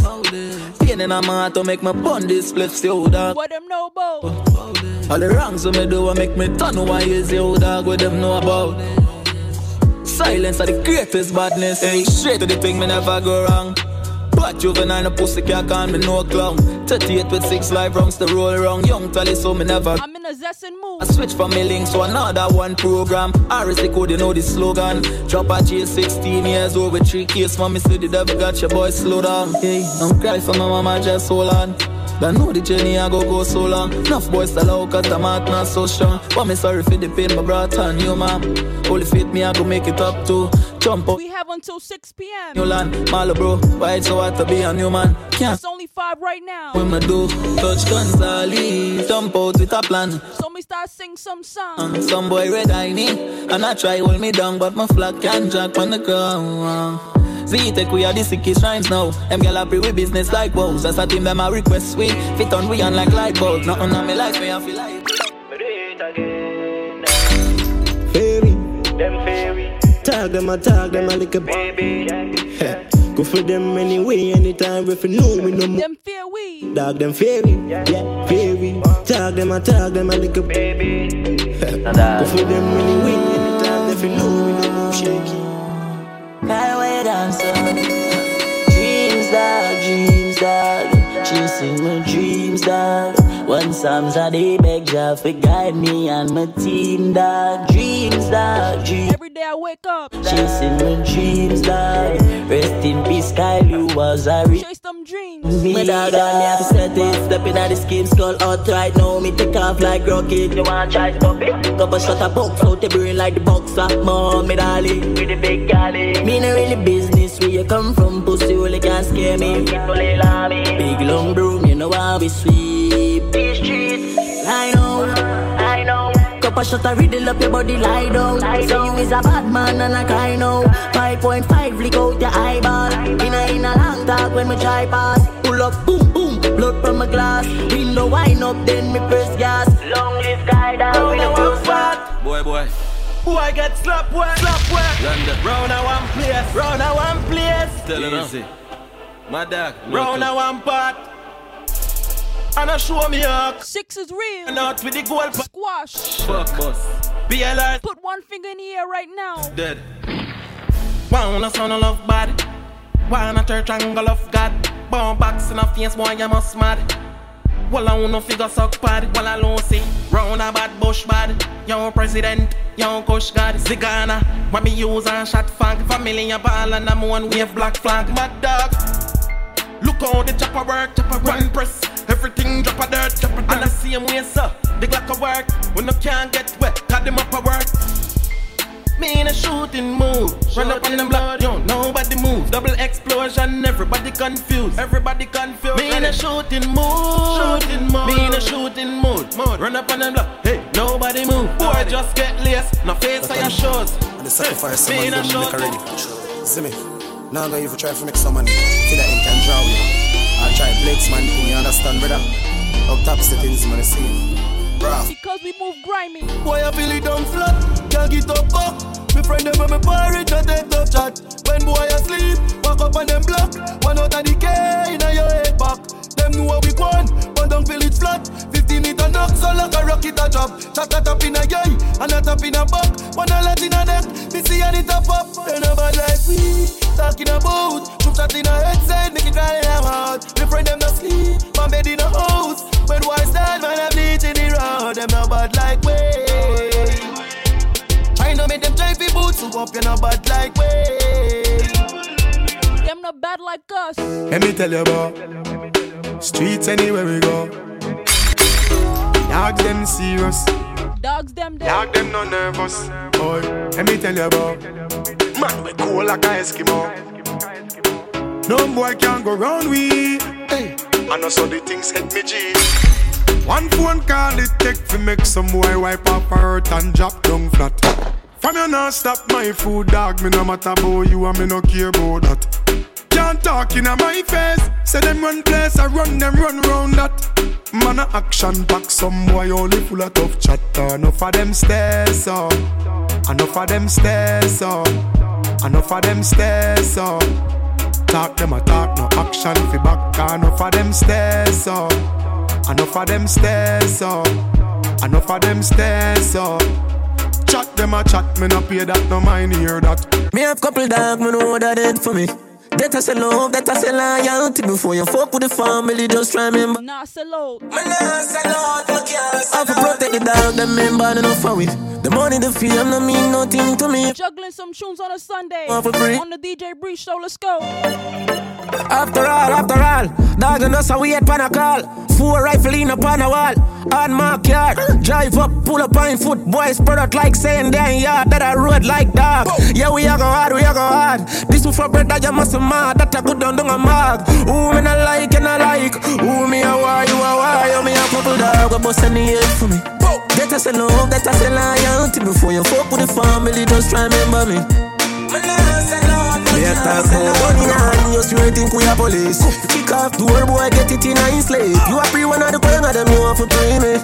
Pain in my heart to make me bun this spliffs, yo dog. What them know about? All the wrongs we me do, I make me turn why is yo dog. With them know about. Silence are the greatest badness. Hey, straight to the thing, me never go wrong. But juvenile, no pussy can't call me no clown. 38 with six live rounds to roll around. Young tally, so me never. I'm in a zestin mood. I switch from me links to another one program. RSC code, you know the slogan. Drop a J 16 years old with three kids. Mommy said the devil got your boy slow down. Hey, don't cry for my mama, just hold on. But know the journey I go go so long. Enough boys out cause the heart not so strong. But me sorry for the pain my brought on you, mom. Only fit me, I go make it up too. Jump up. We have until 6 p.m. New land, Malo bro, why it's so hard to be a new man? Can't It's only 5 right now. when me do touch Gonzales, jump out with a plan. So me start sing some song. Uh, Some boy red eye me, and I try hold me down, but my flag can't jack on the ground. See, take we are the sickest rhymes now. Them gyal a pray with business like woes. That's a team them a request we fit on we on like light bulbs. Nothing on me life me I feel like. Fairy, them fairy. Tag them, I tag them, I like a baby. Go for them anyway, anytime if you know me no more. Them fear we. Dog them fairy, yeah, fairy. Tag them, I tag them, I like a baby. Go for them anyway, anytime if you know me no more. Shaky. Highway dancer. Dreams, dog, dreams, dog. Chasing my dreams, dog. One Psalms a day, beg Jah for guide me and my team, dog. Dreams, dog, dreams. Every day I wake up. Chasing my dreams, dog. Rest in peace, Kyle, you was a real. Chase them dreams. Me dog on me have set it Stepping at the scheme skull out right now Me take off like rocket You wanna try stop it Couple shot a box out the brain like the boxer Mom me darling With the big galley Me no really business where you come from Pussy only can't scare me Big long broom you know how we sweep These streets I know I know Couple shot a riddle up your body lie down So you is a bad man and I cry now 5.5 flick out your eyeball In a in a long talk when me try pass Pull up boom boom blood from my glass Window wind up then me press gas Long live guy down with the work fat Boy, boy. Who I get slap wet, slap wet. London. Round a one place, round a one place. Tell her now. Easy. My dog. Round a one part. And I show me up. Six is real. And out with the goal. Squash. Fuck, boss. Be alert. Put one finger in the air right now. Dead. Why on a son of love bad. Wanna third triangle of God. Bomb box in a face, boy, you must mad. Well, I wanna figure suck pad. Well, I don't see. Round a bad bush bad. Young president, young kush god. Zigana. What me use and shot fag. Family a ball and I'm one wave black flag. Mad dog. Look how the chopper work, chopper run press. Everything drop a dirt, drop a dirt. And I see him way, sir. The Glock a work. When no can't get wet, got them up a work. Me in a shooting move. Run up on them block, yo, nobody move. Double explosion, everybody confused. Everybody confused. Me in a shooting mood. Shooting mode. Me in a shooting mood. Mode. Run up on them block, hey, nobody move. Boy, just get laced. No face on your shows. And the sacrifice Me someone in a don't make shooting. already. See me? Now I'm going to try to make someone feel like he can draw you. I'll try Blake's man, you understand, brother? Up top the things, man, see. Bro. Because we move grimy. Boy, I feel it down flat, can't get up up. Me friend them when me porridge, not take no chat. When boy asleep, walk up on them block. One out of the K in your head back. Them know what we want, but don't feel it flat. 15 meter knock, so like a rocket a drop. Chat a tap in a guy, and a tap in a back. One a lot in a neck, me see and it a pop. Then a bad like we, talking about. Shoot shot in a headset, make it cry them out. Me friend them not sleep, my bed in a house. When boy stand, man, I'm bleaching the road. Them not bad like we. Try to make them try fi boots, so up you not bad like we. Them up bad like us. Let me tell you about streets anywhere we go. Dogs them serious. Dogs them dead. Dog them no nervous. Boy, let me tell you about man we cool like a Eskimo. No boy can go round we. Hey, I know so the things hit me G. One phone call it take to make some boy wipe up her hurt and drop down flat. From you not stop my food, dog. Me no matter about you and me no care about that. Can't talk in my face. Say them run place, I run them run round that. Man a action back, some boy only full of tough chatter. Enough of them stairs up, enough of them stairs up, enough of them stairs up. Talk them a talk, no action fi back. Enough of them stairs up, enough of them stairs up, enough of them stairs up. Chat them a chat, me no pay that, no mind hear that. Me have couple dog, me know that did for me. That I say love, that I say loyalty Before you fuck with the family, just try remember. Nah, out Me nah sell out, no care I protect the dog, them member, no for with The money, the fame, no mean nothing to me. Juggling some tunes on a Sunday. Off a break. On the DJ Breach show, let's go After all, after all Dog and us, we had pan a call Four rifle in upon a wall On my car Drive up, pull up on foot Boys spread out like saying damn yard. That I road like dog. Yeah, we a go hard, we a go hard. This one for bread that you must mad That I good down down a mag Who me not like and I like? Who me a why, you a why? You me a couple dog, we bust any head for me. That I say love, that I say loyalty Before you fuck with the family, just try remember me Me nah say love, me a talk about gun in hand You straight think we a police Kick off door, boy, I get it in a his slave You a pre one of the gang of them, you want to pray me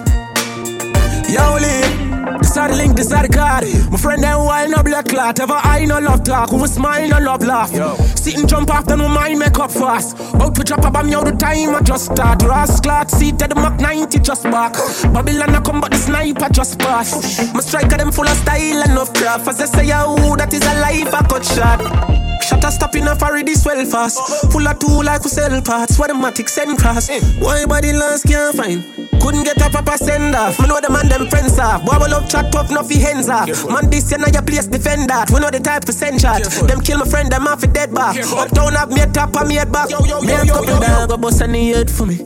Yo, Lee, this are the link, this are the card. My friend them wine no black clot. Ever I no love talk, who smile no love laugh. Sit and jump off, then my mind make up fast. Out to drop a bomb, yo, the time I just start. Ras clot, seat at the Mach 90 just back. Babylon I come, but the sniper just pass. My striker them full of style and of craft. As I say, yo, that is a life I cut shot. Shut a stop in a already swell fast. Full of two like we sell parts. What the matic send cross. Eh. Why body last can't find? Couldn't get a proper send off. Me know the man them friends off. Boy, we love chat tough, no fi hands off. Man, this year now your place defend that. We know the type to send shot. Them kill my friend, them off a dead back. Uptown have me a top and me head back. Me a couple dog, go bust any head for me.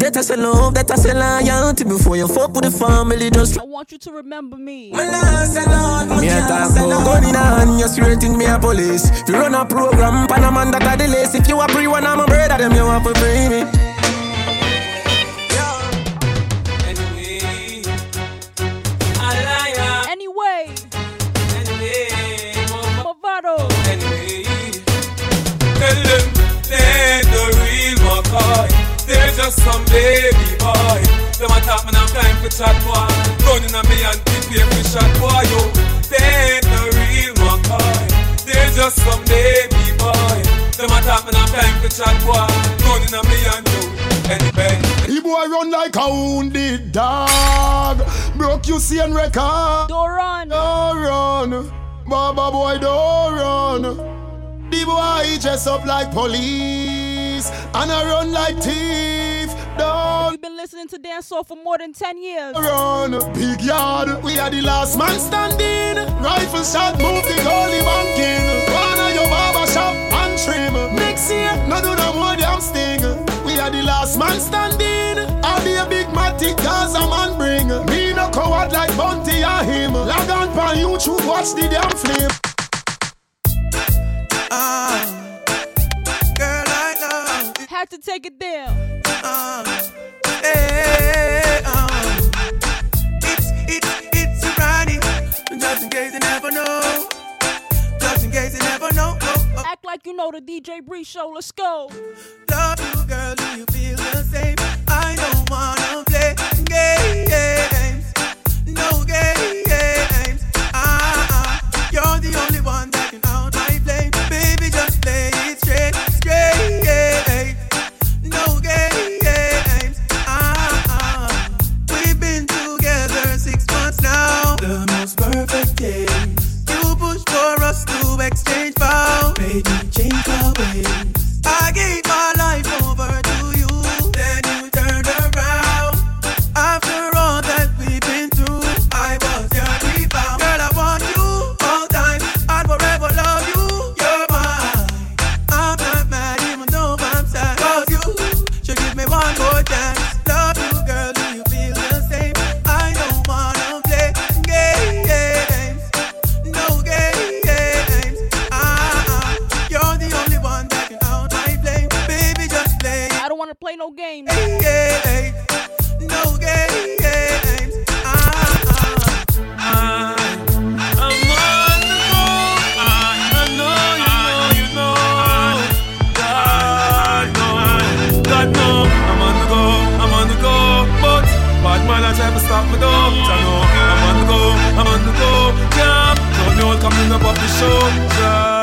That I say love, that I say loyalty. Before you fuck with the family, just I want you to remember me. me a talk about gun in a hand, you straight think me a police. If you run a program, pan a man that a the lace. If you a pre one, I'm a brother, them you want to bring me. Mavado. Tell them they the real McCoy. They're just some baby boy. Them a talk, man, I'm time for chat boy. Running on me and here for shot boy, yo. They the real McCoy. They're just some baby boy. Them a talk, man, I'm time for chat boy. Running on me and yo. Anyway. The boy run like a wounded dog. Broke you see and record. Don't run. Don't run. Baba boy, don't run. The boy dress up like police and I run like thief. Don't You've been listening to dancehall for more than 10 years. run. Big yard, we are the last man standing. Rifle shot, move the goalie banking. Corner your barber shop and trim. Next year, no do no more damn sting. We are the last man standing. I'll be a big matic cause a man bring. Me no coward like Bunty or him. Log on pan YouTube, watch the damn flame. Uh, girl, I know. Had to take it down. Uh, hey, um, it's it's it's a Ronnie. Just in case you never know. Just in case you never know. Oh, oh. Act like you know the DJ Bree show. Let's go. Love you, girl. Do you feel the same? I don't wanna play games. No games. Ah, ah. You're the only one that can out my flame. Baby, just play it straight, straight. No games. Ah, ah. We've been together six months now. The most perfect days. Us to exchange vows. Me change my ways. I gave my life over games. Hey, hey. No games. Ah, ah, ah. I, I, I. man I try to stop me though I know I'm on the go, I'm on the go, yeah Don't know coming up off the show, yeah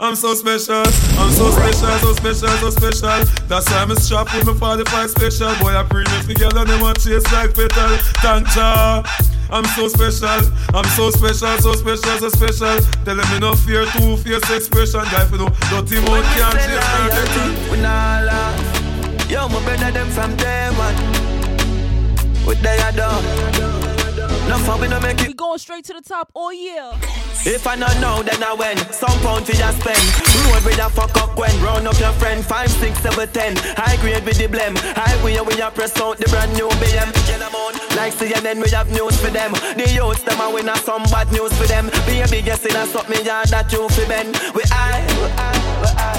I'm so special, I'm so special, so special, so special. That's why I'm a strap with my 45 special. Boy, I bring it together and them want chase like petal. Thank ya. I'm so special, I'm so special, so special, so special. Tell them me no fear, two fierce expression. Guy, for no dirty mouth can't chase me. We nah laugh. Yo, my brother them from day one. We no make it. We going straight to the top all year. If I not know, then I win. Some pound for your spend. Road with a fuck up when round up your friend. Five, six, seven, ten. High grade with the blem. High way when you press out the brand new BM. Like CNN, we have news for them. The youths them a win some bad news for them. Be a big guess in a stop me yard that you fi bend. We I, we I, we I.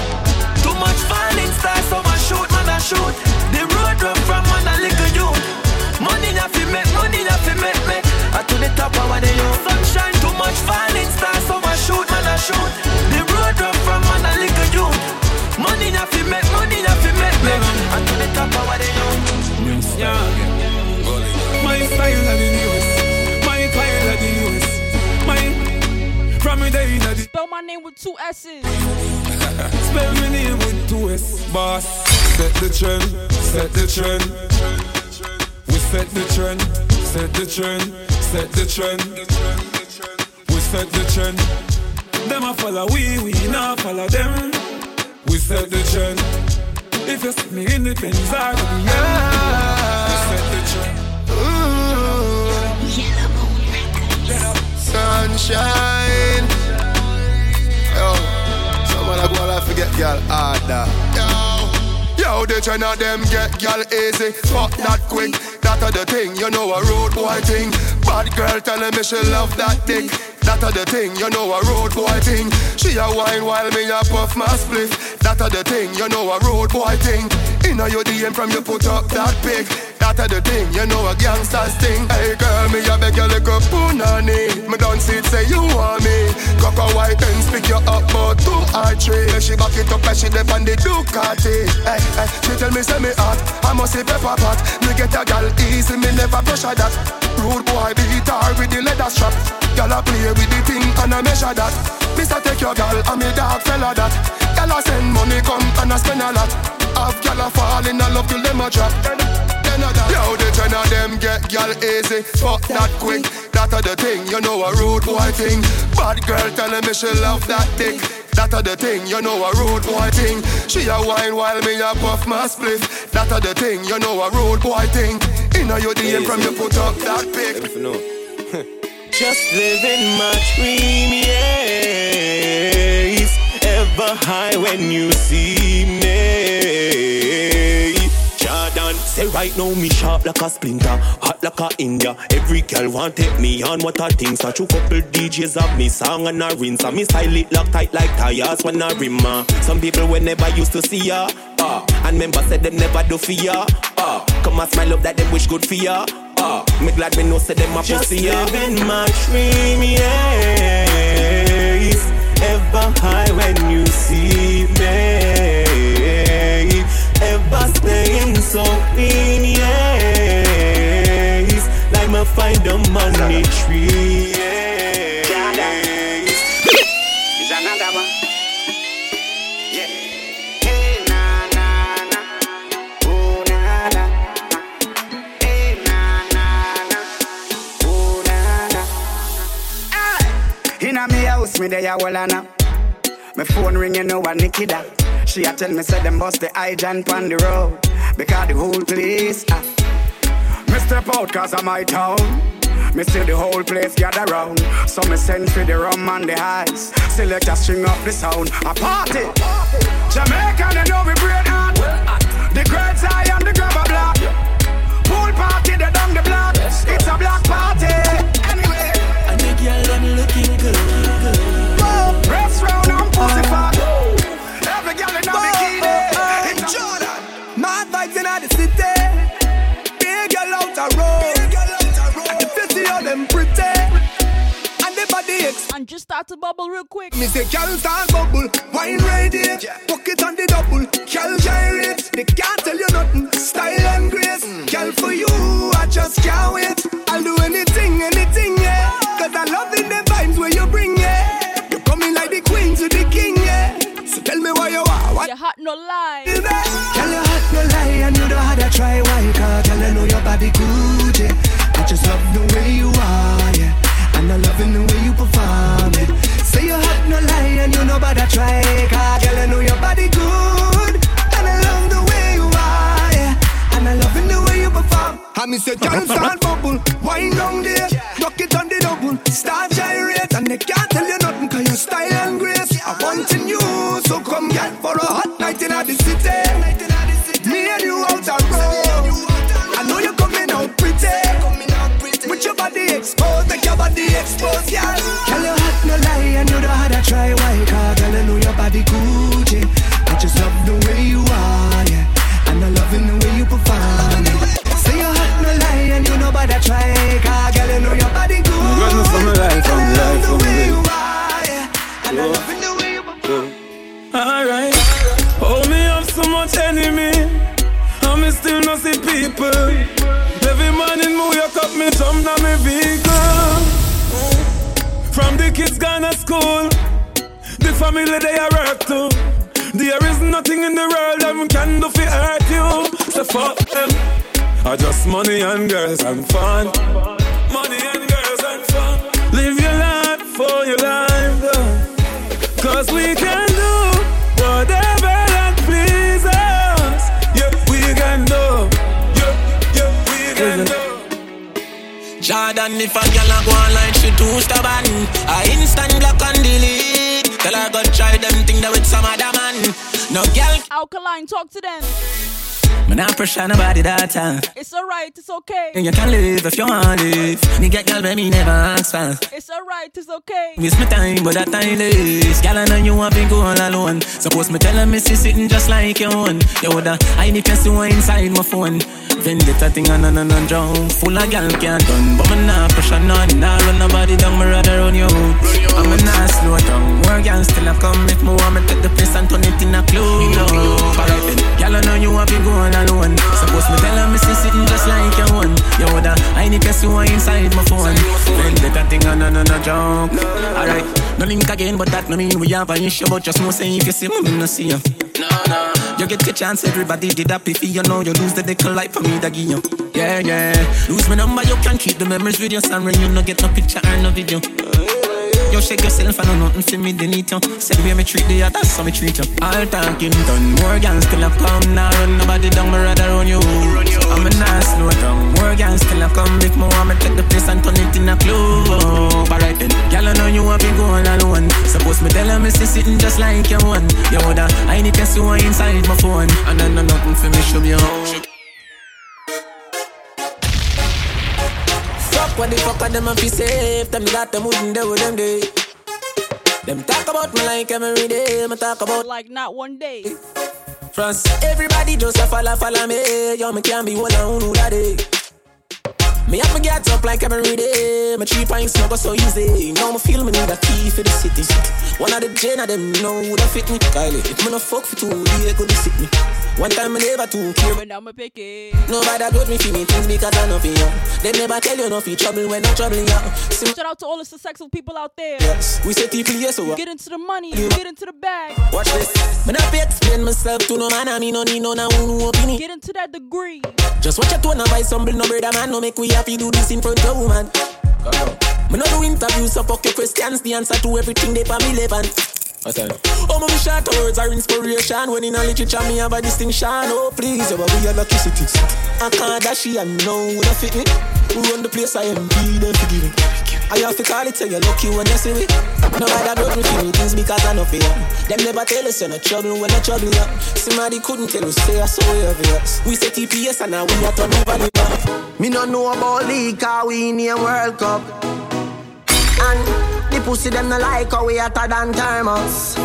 Too much falling stars, so I shoot, man I shoot. The road run from man a little youth. Money na fi make, money na fi make me. I to the top of the youth. Sunshine, too much falling stars, so I shoot, man I shoot. The road run from man a little youth. Money na fi make, money na fi make me. I to the top of the youth. Yeah. My style of the news, my style of the news, my from the day that Spell my name with two S's. <laughs> spell my name with two S. Boss, set the trend, set the trend. We set the trend, set the trend, set the trend. We set the trend. Them a follow we, we not follow them. We set the trend. If you see me in the Benz or the BM, we set the trend. Sunshine. Yo, someone I go and forget girl harder. Yo, yo, the trend of them get girl easy, fuck that quick. That a the thing, you know a road boy thing. Bad girl telling me she love that dick. That a the thing, you know a road boy thing. She a wine while me a puff my spliff. That a the thing, you know a road boy thing. Inna your DM from you put up that pic. That a the thing, you know a gangster's thing. Hey girl, me a beg you like a punani. Me don't see it say you want me. Cock a white and speak you up but two or three. Then she back it up like she dip on the Ducati. Hey, hey, she tell me say me hot, I must say pepper pot. Me get a gal easy, me never pressure that. Rude boy beat her with the leather strap. Gal a play with the thing and I measure that. Mister take your gal and me dog fella that. Gal a send money come and I spend a lot. Have gal a fall in a love till them a drop. Yo, the ten of them get gal easy. Fuck that quick. That a the thing, you know a rude boy thing. Bad girl telling me she love that dick. That a the thing, you know a rude boy thing. She a wine while me a puff my spliff. That a the thing, you know a rude boy thing. Inna your DM from you put up that pic. <laughs> Just living my dream, yes. Ever high when you see me. Jordan, say right now me sharp like a splinter, hot like a India. Every girl want take me on what I think. Such a couple DJs have me song and I rinse. And me style it lock tight like tires when I rim. uh. Some people we never used to see ya. Uh, and members said them never do for ya. Uh, come and smile up that them wish good for ya. Uh, me glad me know say them a pussy ya. Just living my dream, yes. Ever high when you see me. Ever staying so clean, yes. Like me find the money tree, yes. Me there a walla now. Me phone ring, you know what Nikki da. She a tell me say them bust the high jump on the road because the whole place. Ah. Me step out cause of my town. Me see the whole place gather round. So me send for the rum and the ice. Select a string up the sound. A party. Jamaica, they know we brain hot. The great eye and the grabber to bubble real quick. Me say, girl, start bubble, wine ready, yeah. pocket on the double, girl, gyrate. They can't tell you nothing, style and grace. Mm. Girl, for you, I just can't wait. I'll do anything, anything, yeah. Cause I love in the vibes where you bring, yeah. You're coming like the queen to the king, yeah. So tell me why you are. What? You're hot, no lie. Girl, you're hot, no lie, and you don't have to try why, cause girl, I know your body good. Cause ah, girl, I know your body good. And I love the way you are, And I loving the way you perform. Start bubble. Wine down there, rock it on the double. Start they can't tell you nothing Cause your style and grace I want in you. So come get for a hot night in the city fuck them. I just money and girls and fun. Money and girls and fun. Live your life for your life, though. Cause we can do whatever that pleases us. Yeah, we can do. Yeah, yeah, we can do. Jordan, if a girl a go online, she too stubborn. I instant block and delete. Tell her go try them thing that with some other man. No girl, Alkaline, talk to them. Me not pressure nobody that time. It's alright, it's okay. And You can live if you want live. Me get girl, but me never ask for. It's alright, it's okay. Waste my time, but that time is. Girl, I know you want to go all alone. Suppose me tell her me see sitting just like your own. You woulda, I need to see one inside my phone. Vendetta thing on and on and drown. Full of gal can't done. But me nah pressure none Nah run nobody down, me rather run you out I'm a nah slow down. More gal still have come If me want me take the place and turn it in a club Alright then, gal, I know you want to go all alone. Suppose me tell her me see sitting just like your own You woulda, I need to see one inside my phone Vendetta thing on and on and drown Alright, no link again, but that no mean we have an issue. But just know say if you see me, me no see you. No, no. You get the chance, everybody did that if you know you lose the deckel light for me, that give you. Yeah, yeah. Lose my number, you can keep the memories with your son when you no get no picture or no video. You shake yourself, I know nothing for me, they need you. Said way me treat the others, so me treat you. All talking done, more gangs still a come, now run nobody down, me rather run you. I'm a nice slow down, more gangs still a come. Me want me take the place and turn it in a club. Alright then, girl, I know you want to go all alone. Suppose me tell her me see sitting just like your one. You woulda, I need to see one inside my phone, and I know nothing for me, show me how. Fuck what the fuck are them and fi safe. Them that them wouldn't do with them day. Them talk about me like every day. Me talk about Like not one day. France. Everybody just a follow follow me. Yo me can't be one on who that day me have me get up like every day. My three pints no go so easy. Now me feel me need a key for the city. One of the gen of them know who that fit me. Kylie, if me no fuck for two, they could sick me. One time me never too care. But now me pick it. Nobody got me for me things because I know for you. They never tell you no for trouble when no trouble you. See, Shout out to all the successful people out there. yes, we say people yes, so what? Get into the money, you get into the bag, Watch this. Me not be explain myself to no man, I me no need no na who opinion. get into that degree. Just watch your tone and vice humble, no brother man, no make we happy do this in front of woman. Me no do interviews, so fuck your questions, the answer to everything they for me relevant. Oh, my short words are inspiration. When in a literature, me have a distinction. Oh, please, you we are lucky cities. I can't dash and know that fit me. Who run the place, I am be them forgive me. I have to call it, tell you lucky when you see me. Nobody got me feel things because I know you. Them never tell us you're not trouble when I trouble you. Somebody couldn't tell us, say I saw you obvious. We say TPS and now we are turning value back. Me no know about league, cause we in a World Cup. And the pussy them no like how we hotter than thermos.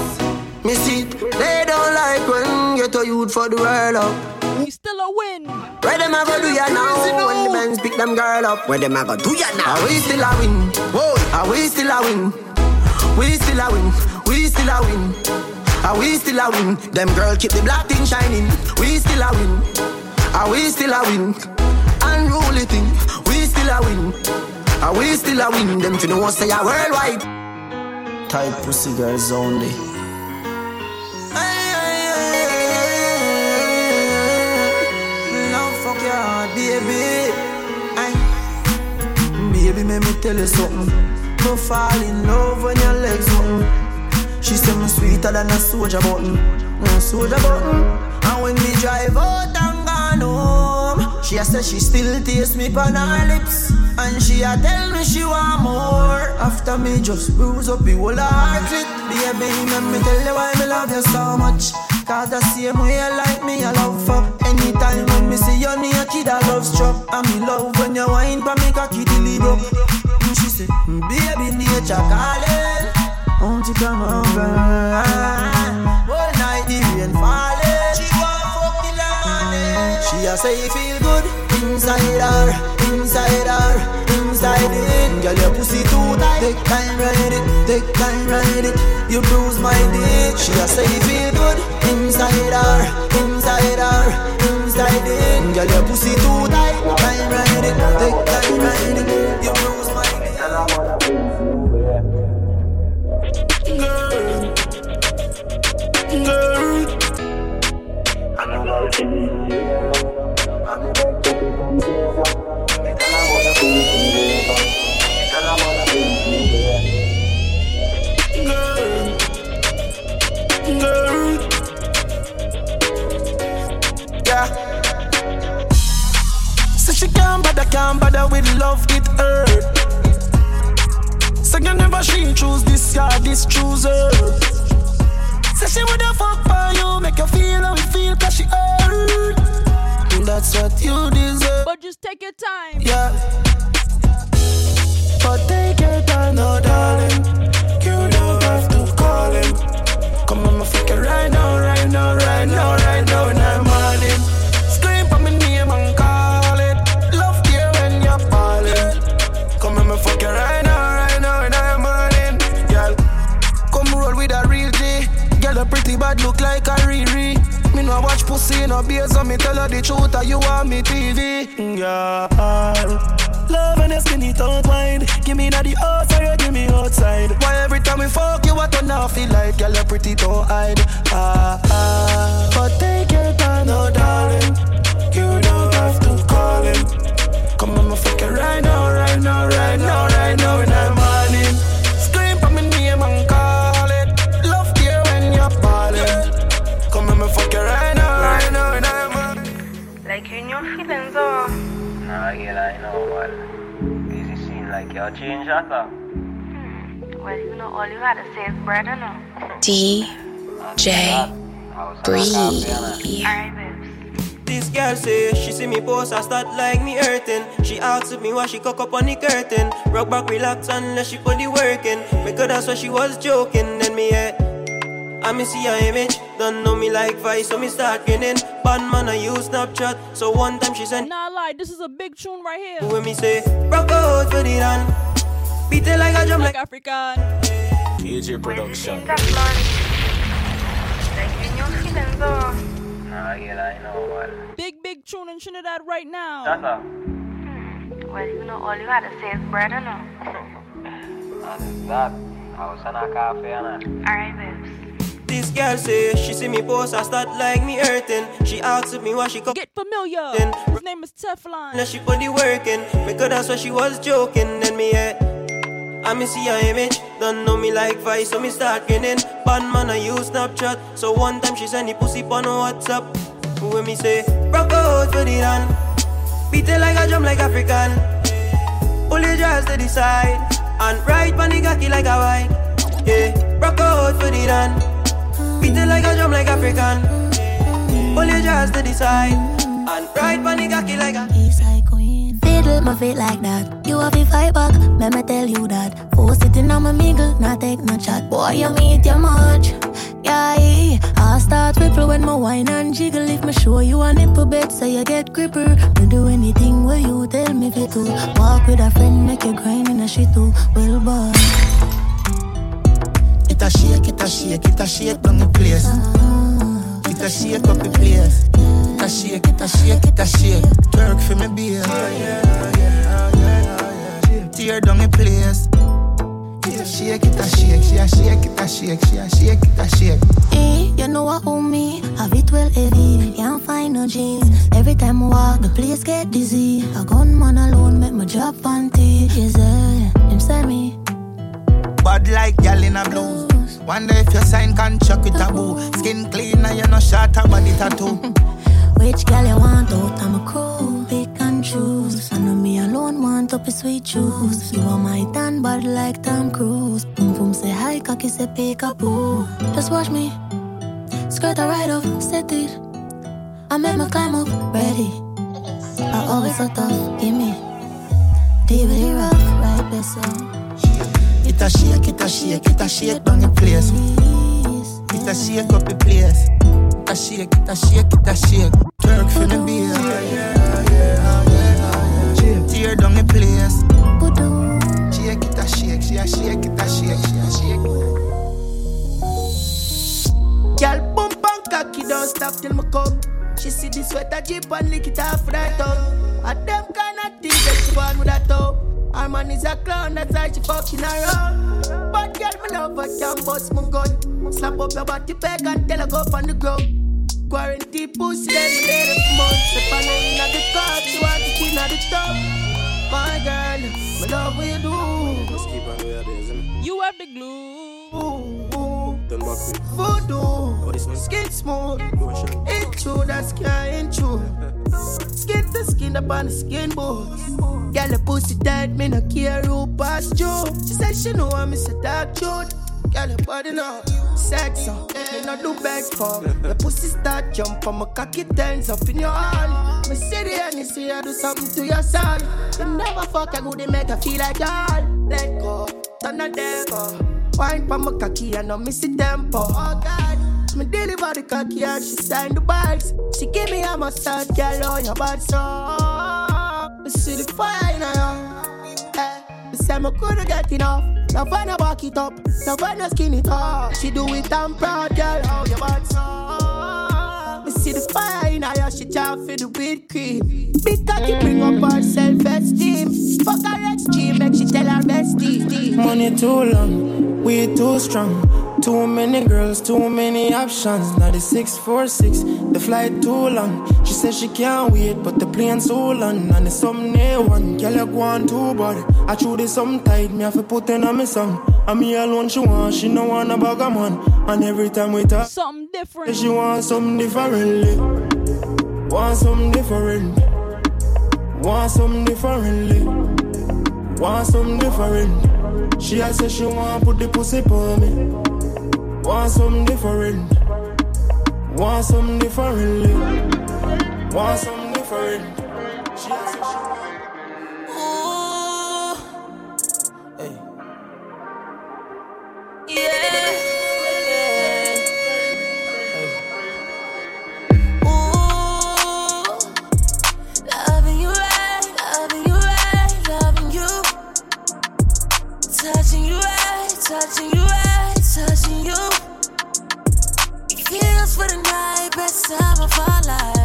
Me see, they don't like when get a youth for the world up. We still a win. Where them a go do ya now? When the men pick them girl up. Where them a go do ya now? Are we still a win? Whoa, are we still a win? We still a win. We still a win. Are we still a win? Them girl keep the black thing shining. We still a win. Are we still a win? Unruly thing. We still a win. Are we still a win? Them to know say a worldwide. Tight pussy girls only. baby. Aye. Baby, let me tell you something. Don't fall in love when your legs open. She said me sweeter than a soldier button, no soldier button. And when we drive out and gone home, she a say she still taste me on her lips, and she a tell me she want more. After me just bruise up the whole heart clit, baby. let me tell you why me love you so much. Cause the same way you like me, I love fuck Anytime when me see you kid I love struck. And me love when you whine for me cocky broke. And she said, mm, baby, nature calling. Won't you come over? All night the rain falling. She want fuck the morning. She a say feel good inside her, inside her, inside it. Girl, your pussy too tight. Take time, ride it, take time, ride it. You bruise my dick. She a say feel good inside her, inside her, it. Girl, your pussy too tight. Time, it, take time, ride it. You bruise my. Girl, girl. Girl. With love, it hurt. So you never she choose this guy, this choose her. Say she woulda fuck for you, make you feel how it feel, cause she hurt. That's what you deserve. But just take your time. Yeah. But take your time, no darling. You don't have to call him. Come on, my fuck it right now, right now, right now, no beers, so me tell her the truth, or you want me TV. Girl. Love when you skin it out wide. Give me na the outside, you give me outside. Why every time we fuck you, what turn off feel like? Girl, you pretty, don't hide. Ah, ah. But take your time, no darling. You don't have to call him. Come on, my fuck it right now, right now, right now, scene like you change that, uh. Well, you know, all you had to say is bread, you know. DJ Bree. Alright. This girl say she see me post, I start like me hurting. She asks me why she cock up on the curtain. Rock back, relax, unless she put the work in. Because that's why she was joking. Then me, yeah. I me see her image, don't know me like Vice, so me start grinning. Bad man, I use Snapchat, so one time she sent. Nah, lie, this is a big tune right here. When me say, rock out for the run, beat it like a drum, like African. AJ Production. Like you in your feelings. Nah, girl, I know, well. Big, big tune in Trinidad right now. That's a. Hmm, well, you know, all you had to say is bread, you know. And <laughs> that, I was on a cafe, and Alright, babes. This girl say she see me post, I start like me hurting. She asks me why she come. Get familiar. His name is Teflon. Now she put the work in, because that's why she was joking. Then me, yeah. I me see her image, don't know me like Vice, so me start grinning. Bad man, I use Snapchat, so one time she send the pussy on WhatsApp. When me say, rock out for the run, beat it like a drum like African. Pull your dress to the side, and ride cocky like a wine. Yeah, rock out for the run. Beat it like a drum like African. Pull your dress to the side and ride on the cocky like a. Fiddle my feet like that. You have to fight back, me tell you that. Four sitting on my mingle, not take no chat. Boy, you meet your much. Yeah, I start ripple when my wine and jiggle. If me show you a nipple bed, so you get gripper. Me do anything where you tell me to. Walk with a friend, make you grind in a shit too. Well, boy. It a shake, it a shake, it a shake down the place. It a shake up the place. It a shake, it a shake, it a shake. Twerk for me, beer. Tear down the place. She a shake it a shake, she a shake it a shake, she a shake it a shake. Hey, you know what own me? Have it well heavy, can't find no jeans. Every time I walk, the place get dizzy. A gunman alone make my job panty. Yes, eh, him say me. Bad like gal in a blues. Wonder if your sign can chuck with a boo. Skin clean and you no short a body tattoo. <laughs> Which gal you want out? I'm a cool, pick and choose. I know me alone want up a sweet juice. You are my tan bad like Tom Cruise. Boom boom say hi, cocky say pick a boo. Just watch me, skirt a right off, set it. I make my climb up, ready. I always so tough, give me. DVD rough, right there so. It a shake, it a shake, it a shake down the place. It a shake up the place. It a shake, it a shake, it a shake. Twerk for the beer. Tear down the place. Shake it a shake, she a shake, it a shake, she a shake. Girl, boom bang cocky, don't stop till me come. She see the sweater jeep and lick it off right up. And them kind of things that she want with that top. Her man is a clown, that's why she fucking around. But girl, me love her, can bust my gun. Slap up your body peg and tell her go up on the ground. Quarantine pussy, then me let her months. Step on her in the car, she want to queen at the top. My girl, me love what you do. Just keep on where it is. You have the glue. Done back with. Voodoo, skin smooth. That's skin ain't true. Skin to skin up on the skin bones. Girl, the pussy tight, me no care who pass you. She said she know I'm Mr. Dark Truth. Girl, your body now, sex up. Eh, me no do beg for. Your pussy start jump on my cocky turns up in your hand. Me see the and see I do something to your son. You never fuck a good, they make her feel like y'all. Let go, turn the devil. Wine pa my cocky and I miss the tempo. Oh God, me deliver the cocky and she sign the bags. She give me a massage, girl, on your bad so. Me see the fire in her. Eh, me say me coulda get enough. Now when I back it up, now when I skin it up. She do it, I'm proud, girl, how your bad so. Me see the fire in her, she jam for the weed cream. Big cocky bring up her self-esteem. Fuck her extreme, make she tell her bestie. Money too long, we too strong. Too many girls, too many options. Now the 646, the flight too long. She says she can't wait, but the plane so long. And it's some near one, girl go on too bad. I chew this some tight, me have to put in on me song. And me alone she want, she no want a bag of man. And every time we talk, something different. She want something differently. Want something different. Want something differently. Want something different. She a say she want put the pussy on me. Want something different. Want something differently. Want something different. She a right, loving you. Touching you right, touching you time of our lives.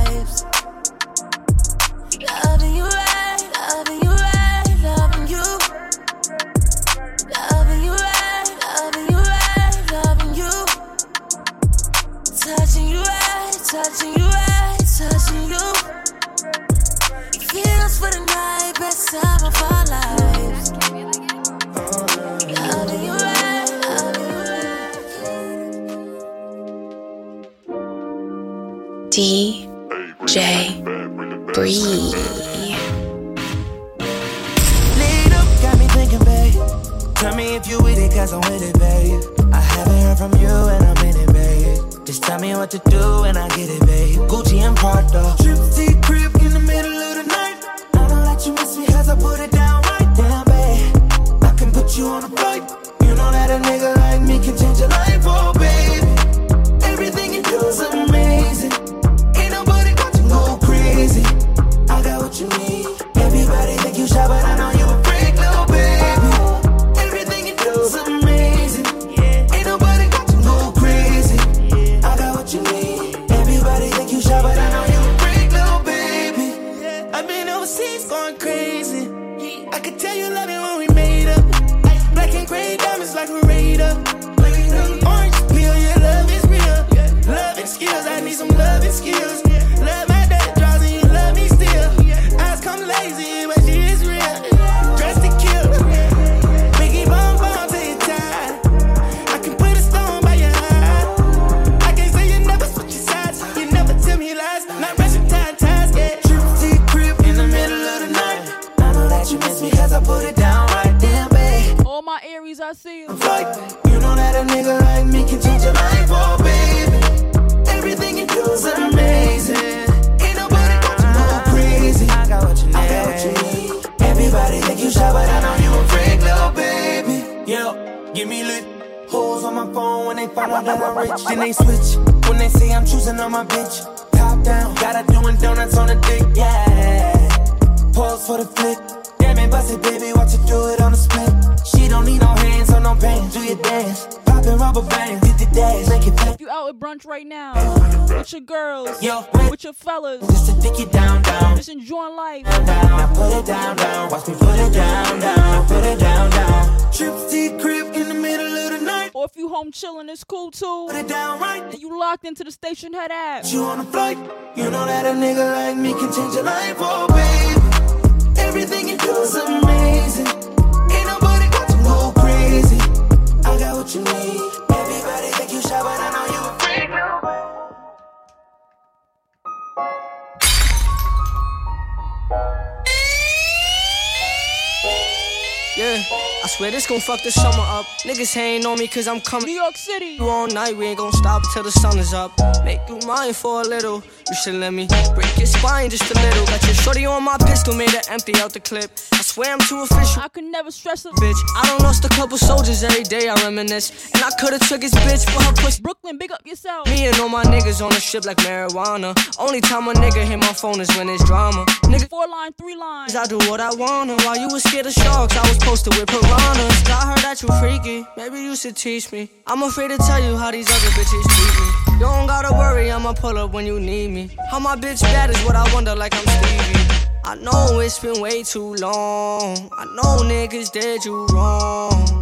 On me cause I'm coming. New York City. You all night, we ain't gon' stop until the sun is up. Make you mine for a little. You should let me break your spine just a little. Got your shorty on my pistol, made her empty out the clip. Swear I'm too official. I could never stress a Bitch, I don't lost a couple soldiers every day. I reminisce, and I could've took his bitch for her pussy. Brooklyn, big up yourself. Me and all my niggas on the ship like marijuana. Only time a nigga hit my phone is when it's drama. Nigga, Four line, three lines. I do what I wanna. While you was scared of sharks, I was posted with piranhas. I heard that you freaky. Maybe you should teach me. I'm afraid to tell you how these other bitches treat me. You don't gotta worry, I'ma pull up when you need me. How my bitch bad is what I wonder, like I'm Stevie. I know it's been way too long. I know niggas did you wrong.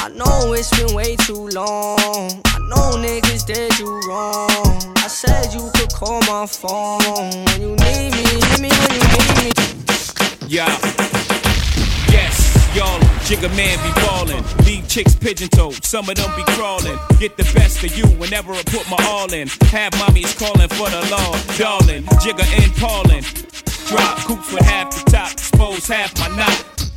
I know it's been way too long. I know niggas did you wrong. I said you could call my phone when you need me. Hit me when you need me. Yeah. Yes, y'all, Jigga man be ballin'. Leave chicks pigeon toed, some of them be crawling. Get the best of you whenever I put my all in. Have mommies calling for the law, darling. Jigga and Paulin'. Drop coops with half the top, expose half my knot.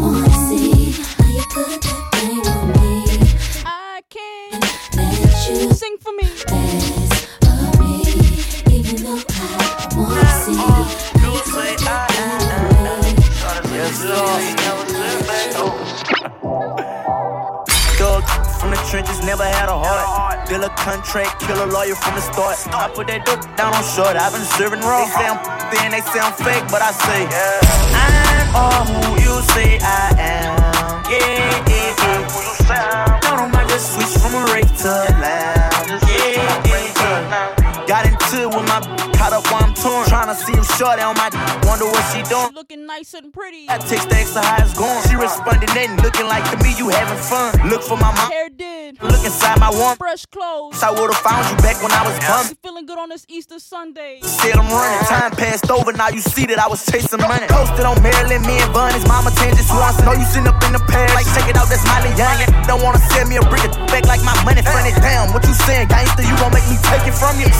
Wanna oh, see how you put that thing on me. I can Let you sing for me. Even though from the trenches, never had a heart. Bill a contract, kill a lawyer from the start. I put that dope down on short, I've been serving raw. They say I'm then they say I'm fake, but I say I'm all who you say I am. Yeah, yeah, yeah. Don't know, I just switch from a rake to a lounge. Yeah, yeah, yeah. Got into it with my torn. Tryna see him short on my wonder what she doing. Looking nice and pretty. I text the extra high it's gone. She responded, nothing looking like to me, you having fun. Look for my mom. Hair did. Look inside my one. Fresh clothes. I would've found you back when I was bummed. You feeling good on this Easter Sunday? Said I'm running, time passed over, now you see that I was chasing money. Posted on Maryland, me and Bun, his mama wants to know you sitting up in the past. Like, check it out, that's Miley Young. Don't wanna send me a brick back like my money funny. Damn, what you saying, gangster? You gon' make me take it from you?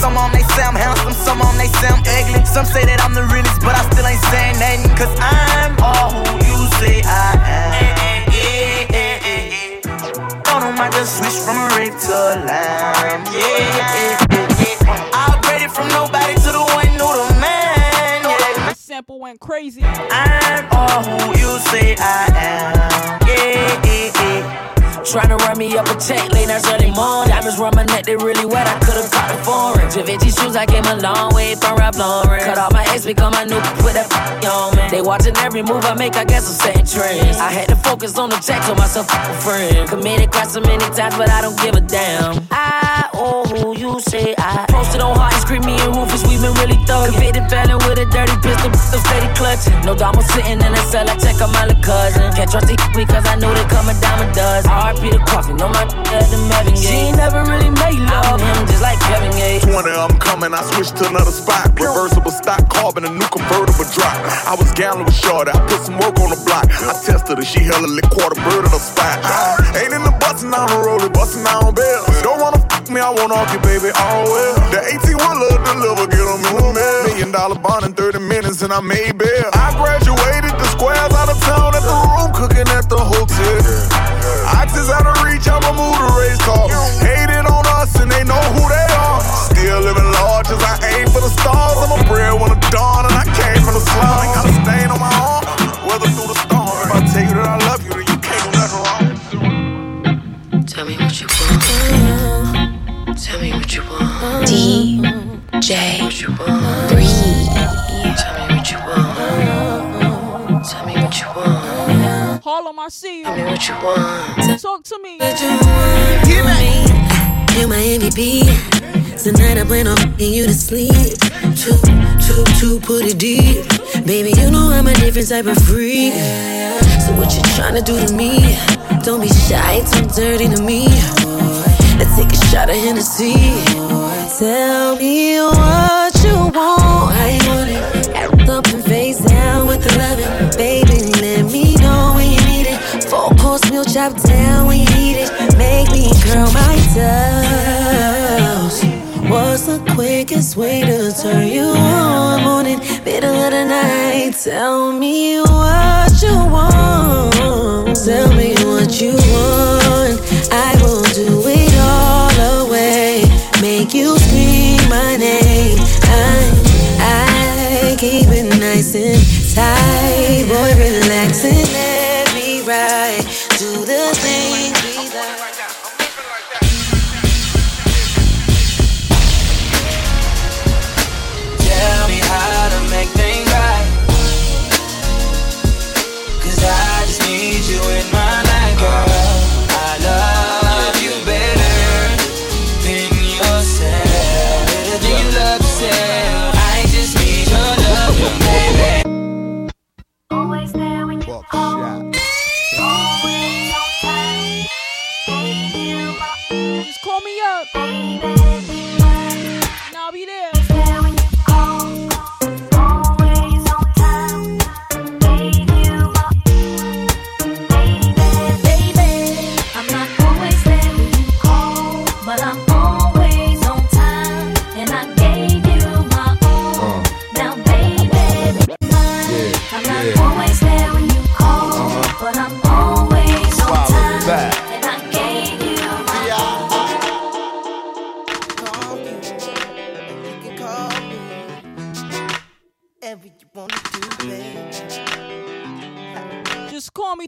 ugly. Some say that I'm the realest, but I still ain't saying nothing. Cause I'm all who you say I am. Thought I just switched from red to lime. Yeah, yeah, yeah, yeah. I upgraded from nobody to the one who the man. Yeah. The sample went crazy. I'm all who you say I am. Yeah, Yeah. Tryna run me up a check, late night Sunday morning. Diamonds run my neck, they really wet. I could've caught the foreign. Givenchy shoes, I came a long way from Ralph Lauren. Cut off my ex, become my new put that on me. They watching every move I make, I guess I'm setting trends. I had to focus on the check, told myself a friend. Committed quite so many times, but I don't give a damn. I oh who you say I posted on hard scream me and Rufus, we been really thuggin'. Convicted felon with a dirty pistol, so steady clutching. No dama sitting in the cell, I check on my little cousin. Can't trust the because I know they come a dime a dozen. RP the coffee, no my at the Marvin She ain't never really made love him, just like Kevin Gates. 20 I'm coming, I switched to another spot. Reversible stock, carbon, a new convertible drop. I was gambling with Shorty, I put some work on the block. I tested her, she hella lit quarter bird in the spot. Ain't in the bustin' on the road, bustin' on bill. Don't wanna fuck me, I wanna off you, baby, all well. The 18 wheeler deliver, get them in the mail. Million dollar bond in 30 minutes and I made bail. I graduated the squares out of town at the room, cooking at the hotel. Oxys out of reach, I'ma move the race car. Hated on us and they know who they are. Still living large as I aim for the stars. I'm a bread when the dawn and I came from the slum. Ain't got a stain on my arm, weather through the storm. If I tell you that I love you, then you can't do nothing wrong. Tell me what you want. Tell me what you want. DJ Bree. Tell want. I see you. Tell me what you want. Talk to me. You're my MVP. Tonight I plan on fucking you to sleep. Too, too, too, put it deep. Baby, you know I'm a different type of freak. So what you tryna do to me? Don't be shy, too dirty to me. Let's take a shot of Hennessy. Tell me what you want. You want it? Act up and face meal chop down when you need it. Make me curl my toes. What's the quickest way to turn you on? Morning, middle of the night. Tell me what you want. Tell me what you want. I will do it all the way. Make you scream my name. I, I keep it nice and tight. Boy, relax and let me ride.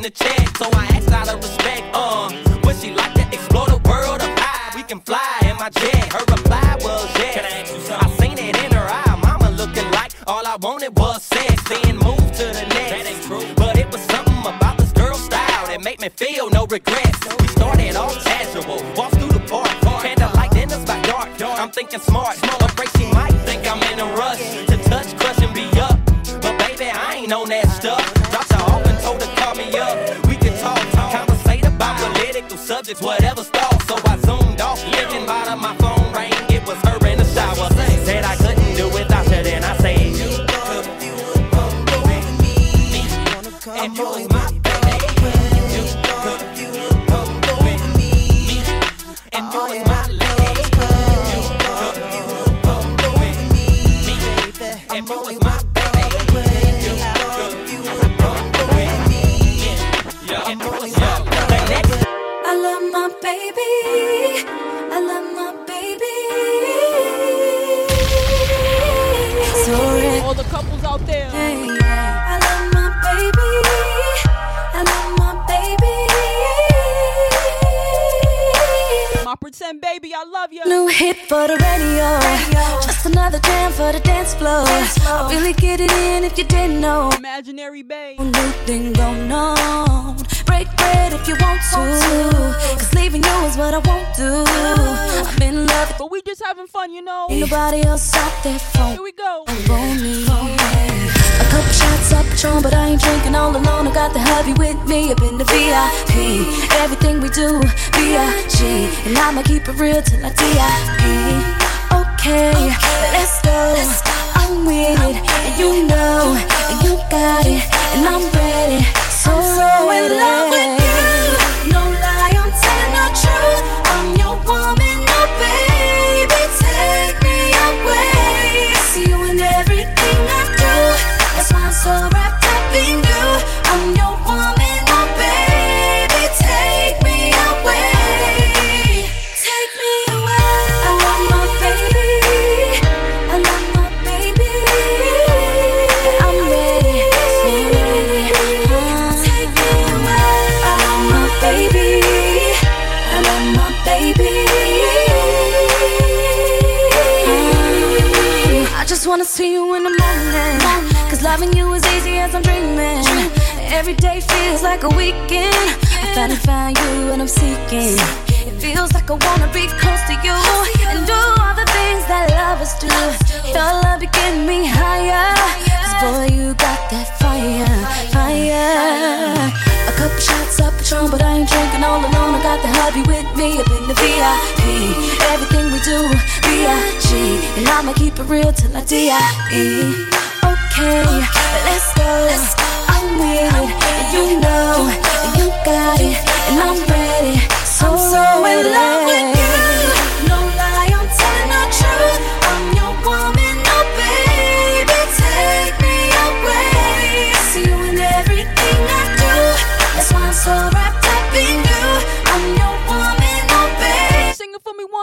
in the check. So I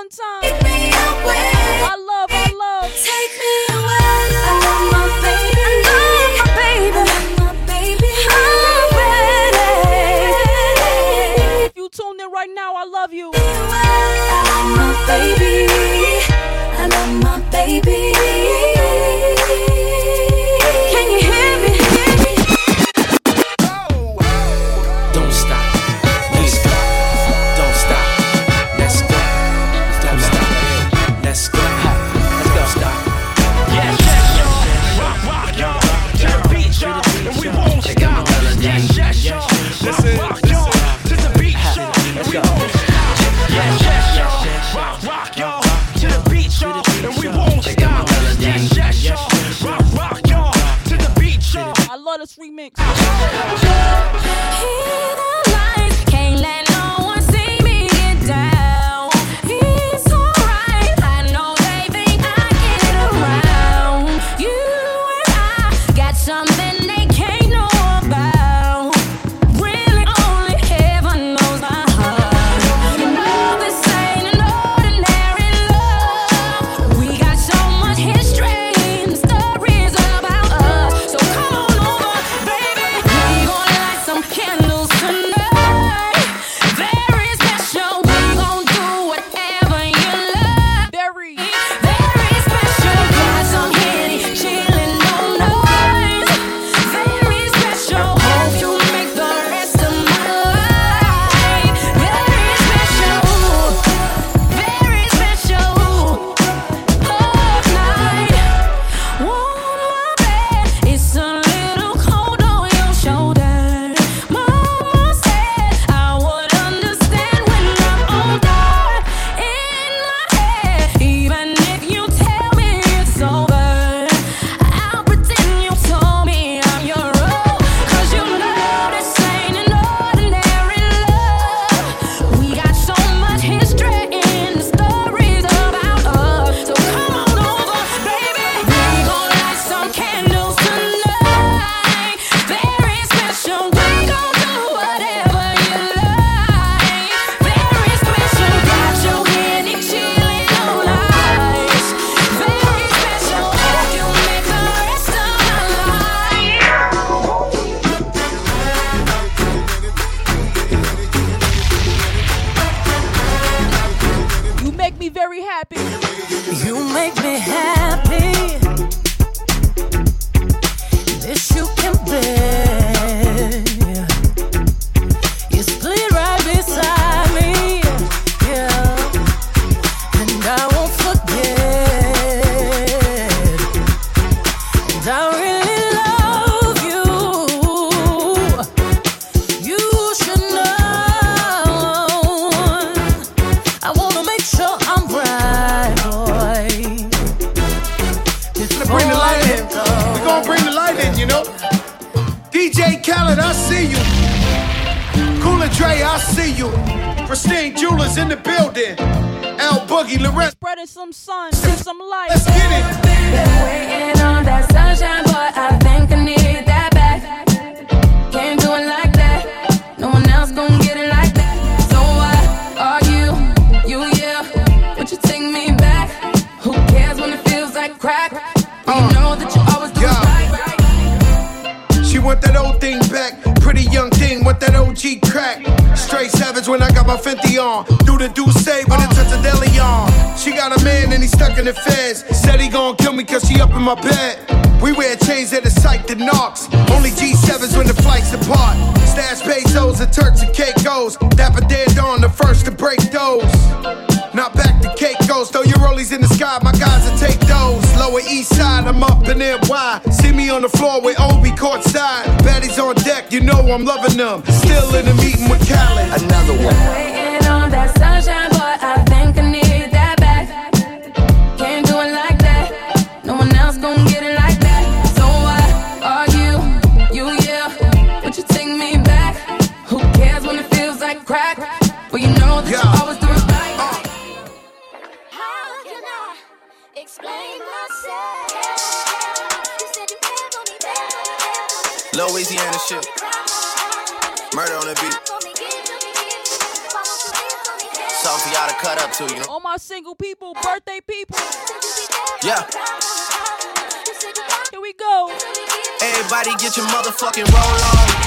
one time. When I got my Fenty on. Do the do say when it touch a deli on. She got a man and he stuck in the feds. Said he gon' kill me cause she up in my bed. We wear chains that are psyched to knocks. Only G7s when the flights depart. Stash pesos and Turks and Caicos. Dapper dead on the first to break those. Not back to Caicos, throw your rollies in the sky, my guys will take those. Lower east side, I'm up in NY. See me on the floor with Obi courtside. Baddies on deck, you know I'm loving them. Still in the meeting with Khaled. Another one. Waiting on that sunshine, but I think I Louisiana shit. Murder on the beat. Something y'all to cut up to, you know? All my single people, birthday people. Yeah. Here we go. Everybody get your motherfucking roll on.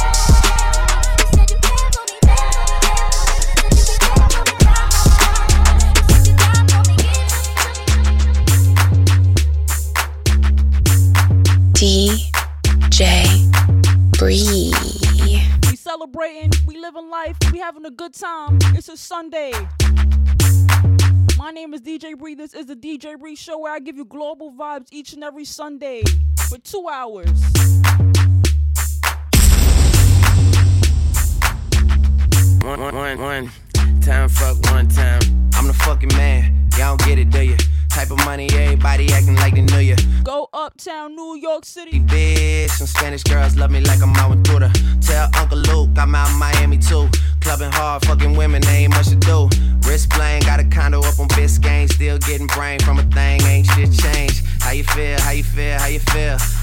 DJ Bree. We celebrating, we living life, we having a good time. It's a Sunday. My name is DJ Bree. This is the DJ Bree Show where I give you global vibes each and every Sunday for two hours. One, one, one, one time, fuck one time. I'm the fucking man. Y'all don't get it, do you? Type of money, everybody acting like they knew you. Go uptown, New York City. Bitch, some Spanish girls love me like I'm out with Buddha. Tell Uncle Luke I'm out in Miami too. Clubbing hard, fucking women, they ain't much to do. Wrist playing, got a condo up on Biscayne. Still getting brain from a thing, ain't shit changed. How you feel, how you feel, how you feel?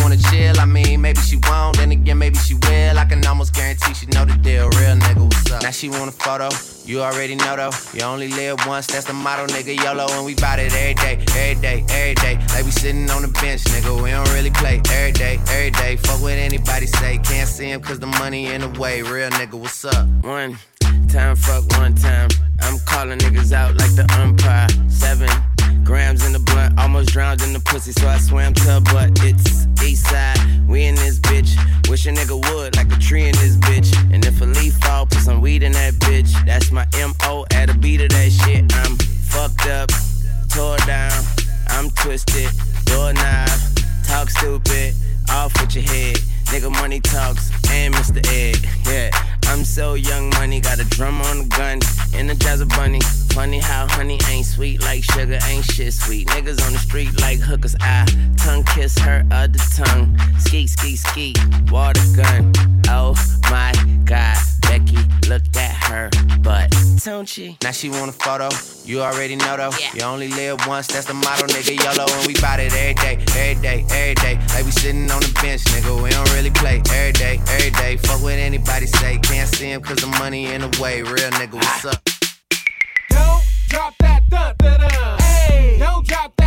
wanna chill. I mean, maybe she won't, then again, maybe she will. I can almost guarantee she know the deal. Real nigga, what's up? Now she want a photo. You already know though. You only live once, that's the motto, nigga. YOLO, and we bout it every day, every day, every day. Like we sitting on the bench, nigga. We don't really play every day, every day. Fuck what anybody say. Can't see him cause the money in the way. Real nigga, what's up? One time, fuck one time. I'm calling niggas out like the umpire. Seven grams in the blunt, almost drowned in the pussy, so I swam to her butt. It's east side, we in this bitch. Wish a nigga would, like a tree in this bitch. And if a leaf fall, put some weed in that bitch. That's my MO at a beat of that shit. I'm fucked up, tore down. I'm twisted, doorknob, talk stupid, off with your head. Nigga money talks and Mr. Ed. Yeah, I'm so young money, got a drum on the gun, energize a jazz bunny. Funny how honey ain't sweet like sugar, ain't shit sweet. Niggas on the street like hookers. I tongue kiss her other tongue. Skeet, skeet, skeet, water gun. Oh my god, Becky, look at her butt. Don't she? Now she want a photo. You already know though. You only live once, that's the motto, nigga. YOLO, and we bout it every day, every day, every day. Like we sitting on the bench, nigga. We don't really play every day, every day. Fuck what anybody say. Can't see him cause the money in the way. Real nigga, what's up? Drop that dun dun dun. Hey, don't drop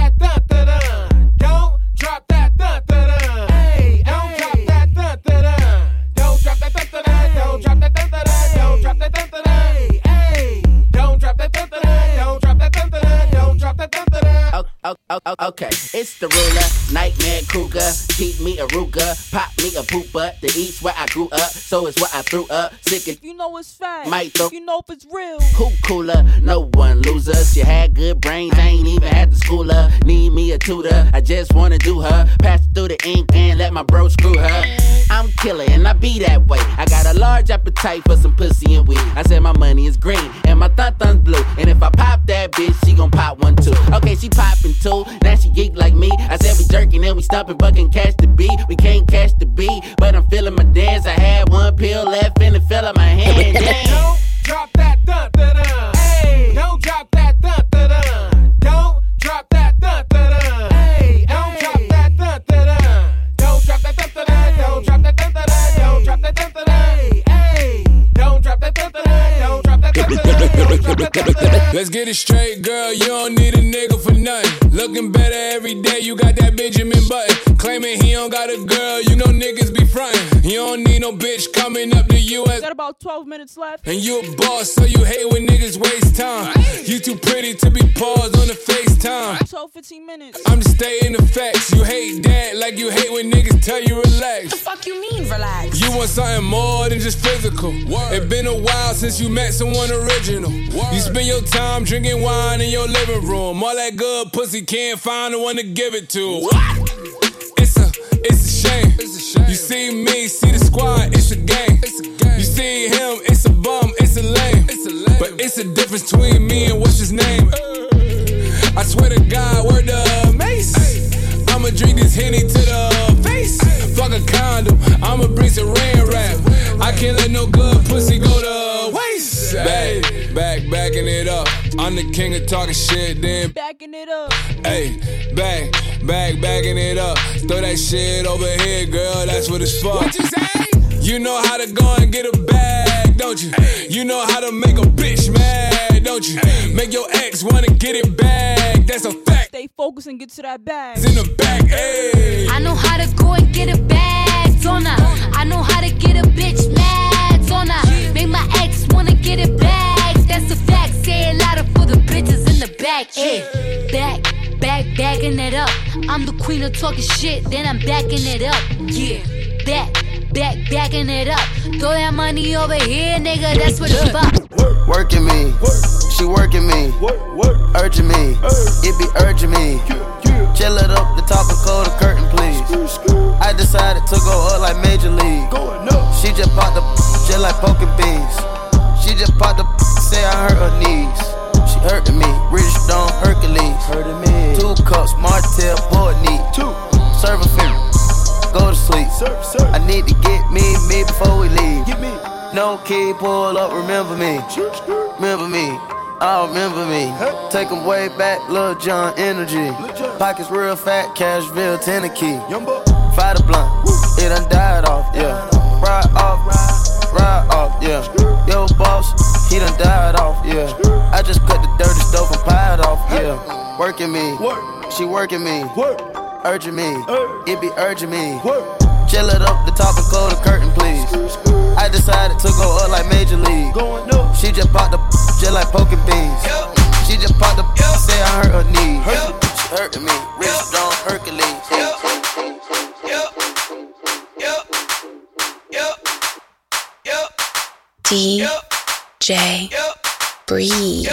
Oh, oh, oh, okay, it's the ruler, nightmare cougar. Keep me a ruga, pop me a pooper. The east where I grew up, so it's what I threw up. Sick and You know it's fact. Might throw- You know if it's real. who cooler? No one loser. She had good brains, I ain't even had to school her. Need me a tutor, I just wanna do her. Pass through the ink and let my bro screw her. I'm killer and I be that way. I got a large appetite for some pussy and weed. I said my money is green and my thun thun's blue. And if I pop that bitch, she gon' pop one too. Okay, she poppin' two, now she geek like me. I said we jerking and we stopping, can catch the beat. We can't catch the beat, but I'm feeling my dance. I had one pill left and it fell out my hand. Damn. Don't drop that dun dun dun. Hey, don't drop Let's get it straight, girl. You don't need a nigga for nothing. Looking better every day. You got that Benjamin Button. Claiming he don't got a girl. You know niggas be frontin'. You don't need no bitch coming up to you as. Got about 12 minutes left. And you a boss, so you hate when niggas waste time. You too pretty to be paused on the FaceTime. 12, 15 minutes. I'm just stating the facts. You hate that like you hate when niggas tell you relax. What the fuck you mean, relax? You want something more than just physical. It been a while since you met someone original. You spend your time drinking wine in your living room. All that good pussy can't find the one to give it to. It's a, it's a shame. You see me, see the squad, it's a game. You see him, it's a bum, it's a lame. But it's a difference between me and what's his name. I swear to God, word the mace. I'ma drink this henny to the face. Fuck a condom, I'ma bring some rain rap. I can't let no good pussy go to waste. Back, back, backing it up. I'm the king of talking shit, then Backing it up. Hey, back, back, backing it up. Throw that shit over here, girl. That's what it's for. What you say? You know how to go and get a bag, don't you? You know how to make a bitch mad, don't you? Make your ex wanna get it back. That's a fact. Stay focused and get to that bag. In the back, hey. I know how to go and get a bag, don't I? I know how to get a bitch mad, don't I? Make my ex wanna get it back. That's a fact. Say louder for the bitches in the back. Hey, back, back, backing it up. I'm the queen of talking shit, then I'm backing it up. Yeah, back, back, backing it up. Throw that money over here, nigga. That's what it's about. Working me, she working me, urging me, it be urging me. Chill it up, the top of close the curtain, please. I decided to go up like Major League. She just popped the just like poking beans. She just popped the say I hurt her knees. She hurting me, Rich Stone Hercules. Hurting me. Two cups, Martell, board. Two. Serve a finger, go to sleep. I need to get me, me before we leave. Get me. No key, pull up, remember me. Remember me. I remember me. Take Take 'em way back, Lil Jon energy. Pockets real fat, Cashville, Tennessee. Fight a blunt, it done died off, yeah. Ride off, ride off, yeah. Yo, boss, he done died off, yeah. I just cut the dirty stove and pied off, yeah. Working me, she working me, urging me, it be urging me. Chill it up, the top and close the curtain, please. I decided to go up like Major League. She just popped the just like poking beans. She just popped the say I hurt her knees. She hurting me, Rich Stone Hercules. DJ Bree.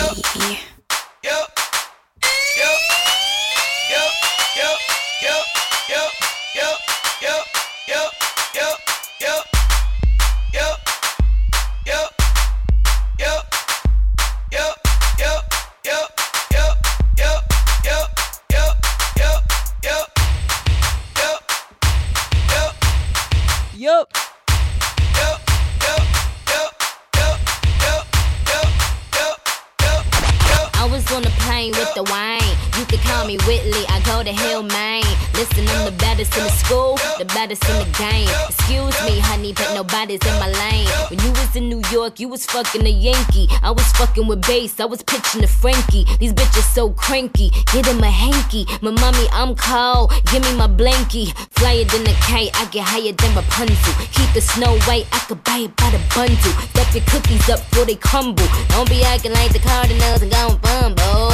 On the plane with the wine. Can call me Whitley, I go to Hillman. Listen, I'm the baddest in the school, the baddest in the game. Excuse me, honey, but nobody's in my lane. When you was in New York, you was fucking a Yankee. I was fucking with bass, I was pitching to Frankie. These bitches so cranky, get him a hanky. My mommy, I'm cold, give me my blankie. Flyer than a kite, I get higher than Rapunzel. Keep the snow white, I could buy it by the bundle. Stuff your cookies up before they crumble. Don't be acting like the Cardinals and going fumble.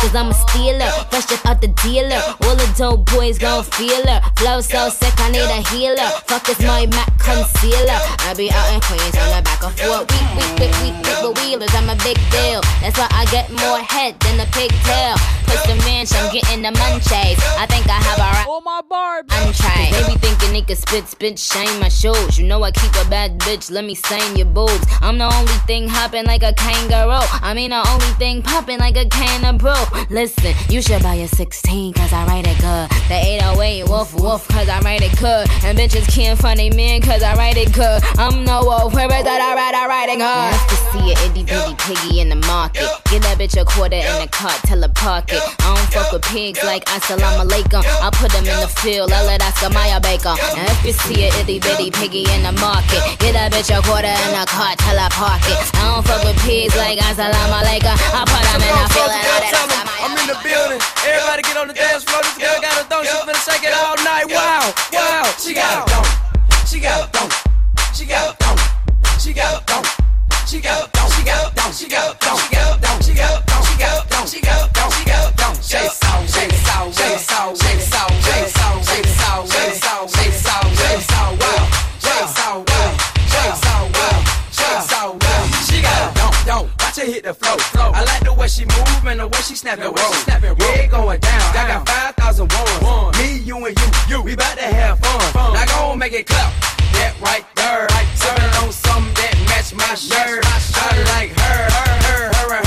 Cause I'm a stealer, fresh up out the dealer. All the dope boys gon' feel her. Flow so sick, I need a healer. Fuck this my Mac concealer. I be out in Queens on the back of four week, week, week, week, week with wheelers. I'm a big deal. That's why I get more head than a pigtail. Push the ranch, I'm getting the munchies. I think I have a right. Oh my barb. Untried. They be thinking they could spit, spit, shame my shoes. You know I keep a bad bitch, let me stain your boobs. I'm the only thing hopping like a kangaroo. I mean the only thing popping like a can of brew. Listen, you should buy a 16 cause I write it good. The 808 woof woof cause I write it good. And bitches can't find a man cause I write it good. I'm no wolf, where is that I write, I write it good. Nice to see an itty bitty piggy in the market. Get that bitch a quarter in the cart, tell her park it. I fuck with pigs like assalamu alaikum. I put them in the field, I let Oscar Mayer Baker. And if you see an itty bitty piggy in the market, get that bitch a quarter in the cart, till I park it. I don't fuck with pigs like assalamu alaikum. I put them in the field, and I let Oscar Mayer I'm in the building. Everybody get on the dance floor. This girl got a thong. She finna shake it all night. Wow, wow. She got a thong. She got a thong. She got a thong. She got a thong. She got a thong. She got a thong. She got a thong. She got a thong. She got a thong. She got a thong. She got a thong. She got a thong. Hit the flow. Flow. I like the way she move and the way she snap and roll. Snap and roll. Yeah, it going down. I got five thousand ones. Me, you, and you. You. We bout to have fun. Now go and make it clap. That right there. Sipping on something that match my shirt. I like her. Her. Her. Her. Her.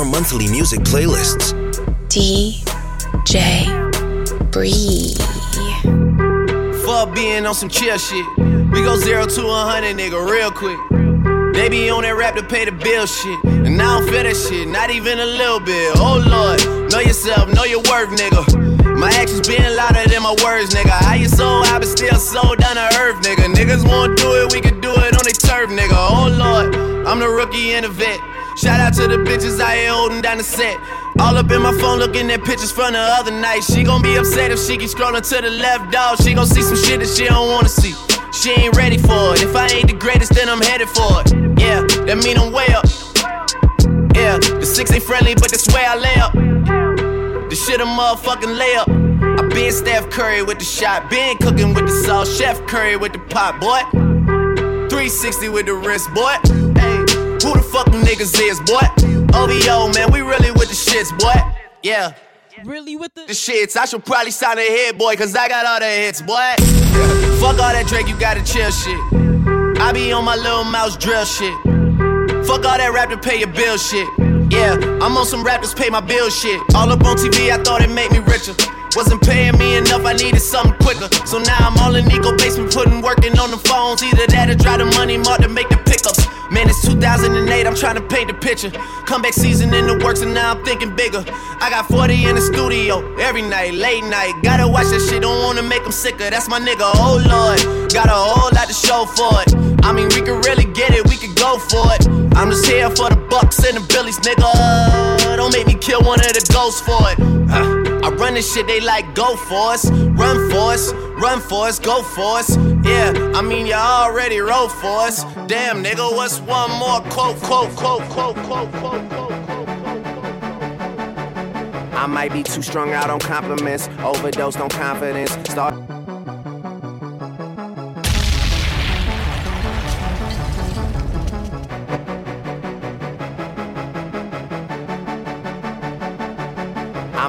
For monthly music playlists. DJ Bree. Fuck being on some chill shit. We go zero to a hundred, nigga, real quick. They be on that rap to pay the bill shit. And now I don't feel that shit, not even a little bit. Oh lord, know yourself, know your worth, nigga. My actions being louder than my words, nigga. How you so high but still so down to earth, nigga. Niggas won't do it, we can do it on their turf, nigga. Oh lord, I'm the rookie and the vet. Shout out to the bitches I here holding down the set. All up in my phone looking at pictures from the other night. She gon' be upset if she keep scrolling to the left, dog. She gon' see some shit that she don't wanna see. She ain't ready for it. If I ain't the greatest, then I'm headed for it. Yeah, that mean I'm way up. Yeah, the six ain't friendly, but that's where I lay up. The shit a motherfucking layup. I been Steph Curry with the shot, been cooking with the sauce, Chef Curry with the pot, boy. 360 with the wrist, boy. Hey, who the fuck niggas is, boy? OVO, man, we really with the shits, boy. Yeah. Really with the The shits, I should probably sign a hit, boy, cause I got all the hits, boy. Fuck all that Drake, you gotta chill shit. I be on my Lil Mouse drill shit. Fuck all that rap to pay your bill shit. Yeah, I'm on some rappers pay my bill shit. All up on TV, I thought it made me richer. Wasn't paying me enough, I needed something quicker. So now I'm all in Nico basement, putting working on the phones. Either that or try the money mark to make the pickups. Man, it's 2008, I'm trying to paint the picture. Comeback season in the works, and now I'm thinking bigger. I got 40 in the studio every night, late night. Gotta watch that shit, don't wanna make them sicker. That's my nigga, oh lord. Got a whole lot to show for it. I mean, we could really get it, we could go for it. I'm just here for the bucks and the billies, nigga. Don't make me kill one of the ghosts for it. Uh, I run this shit, they like go for us, run for us, run for us, go for us. Yeah, I mean you already wrote for us. Damn, nigga, what's one more quote, quote, quote, quote, quote, quote, quote? I might be too strung out on compliments, overdosed on confidence. Start.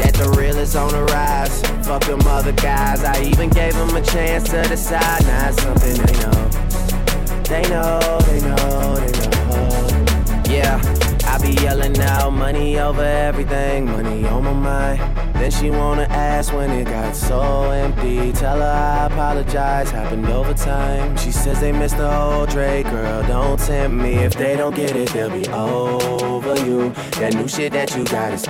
That the real is on the rise. Fuck them other guys. I even gave them a chance to decide. Now it's something they know. They know, they know, they know. Yeah, I be yelling out money over everything, money on my mind. Then she wanna ask when it got so empty. Tell her I apologize, happened over time. She says they missed the whole Drake, girl. Don't tempt me. If they don't get it, they'll be over you. That new shit that you got is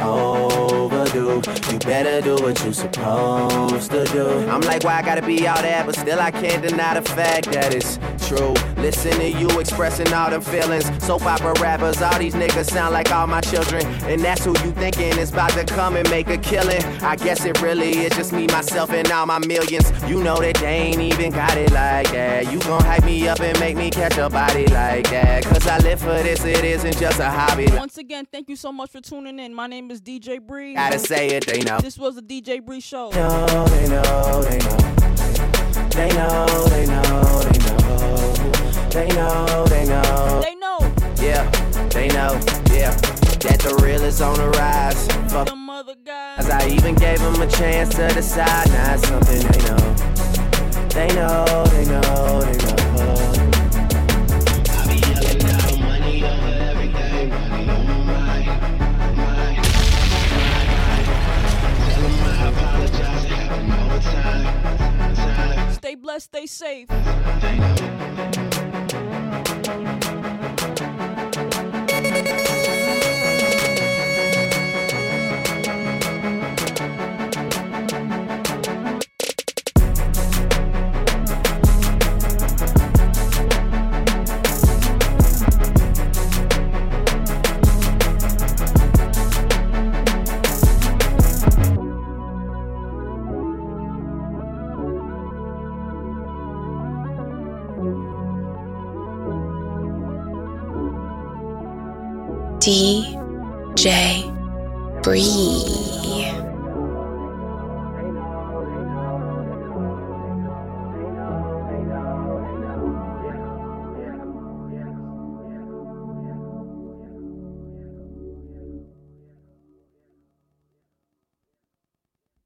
overdue. You better do what you supposed to do. I'm like, why I gotta be all that, but still I can't deny the fact that it's true. Listen to you expressing all them feelings. Soap opera rappers, all these niggas sound like all my children. And that's who you thinking is about to come and make a killing. I guess it really is just me, myself, and all my millions. You know that they ain't even got it like that. You gon' hype me up and make me catch a body like that. Cause I live for this, it isn't just a hobby. Once again, thank you so much for tuning in. My name is DJ Bree. Gotta say it, they know. This was the DJ Bree Show. know, they know, they know. They know, they know, they know. They know, they know. They know. Yeah, they know, yeah. That the real is on the rise. Fuck them other guys. I even gave them a chance to decide. Now it's something they know. They know, they know, they know. Stay blessed, stay safe. DJ Bree.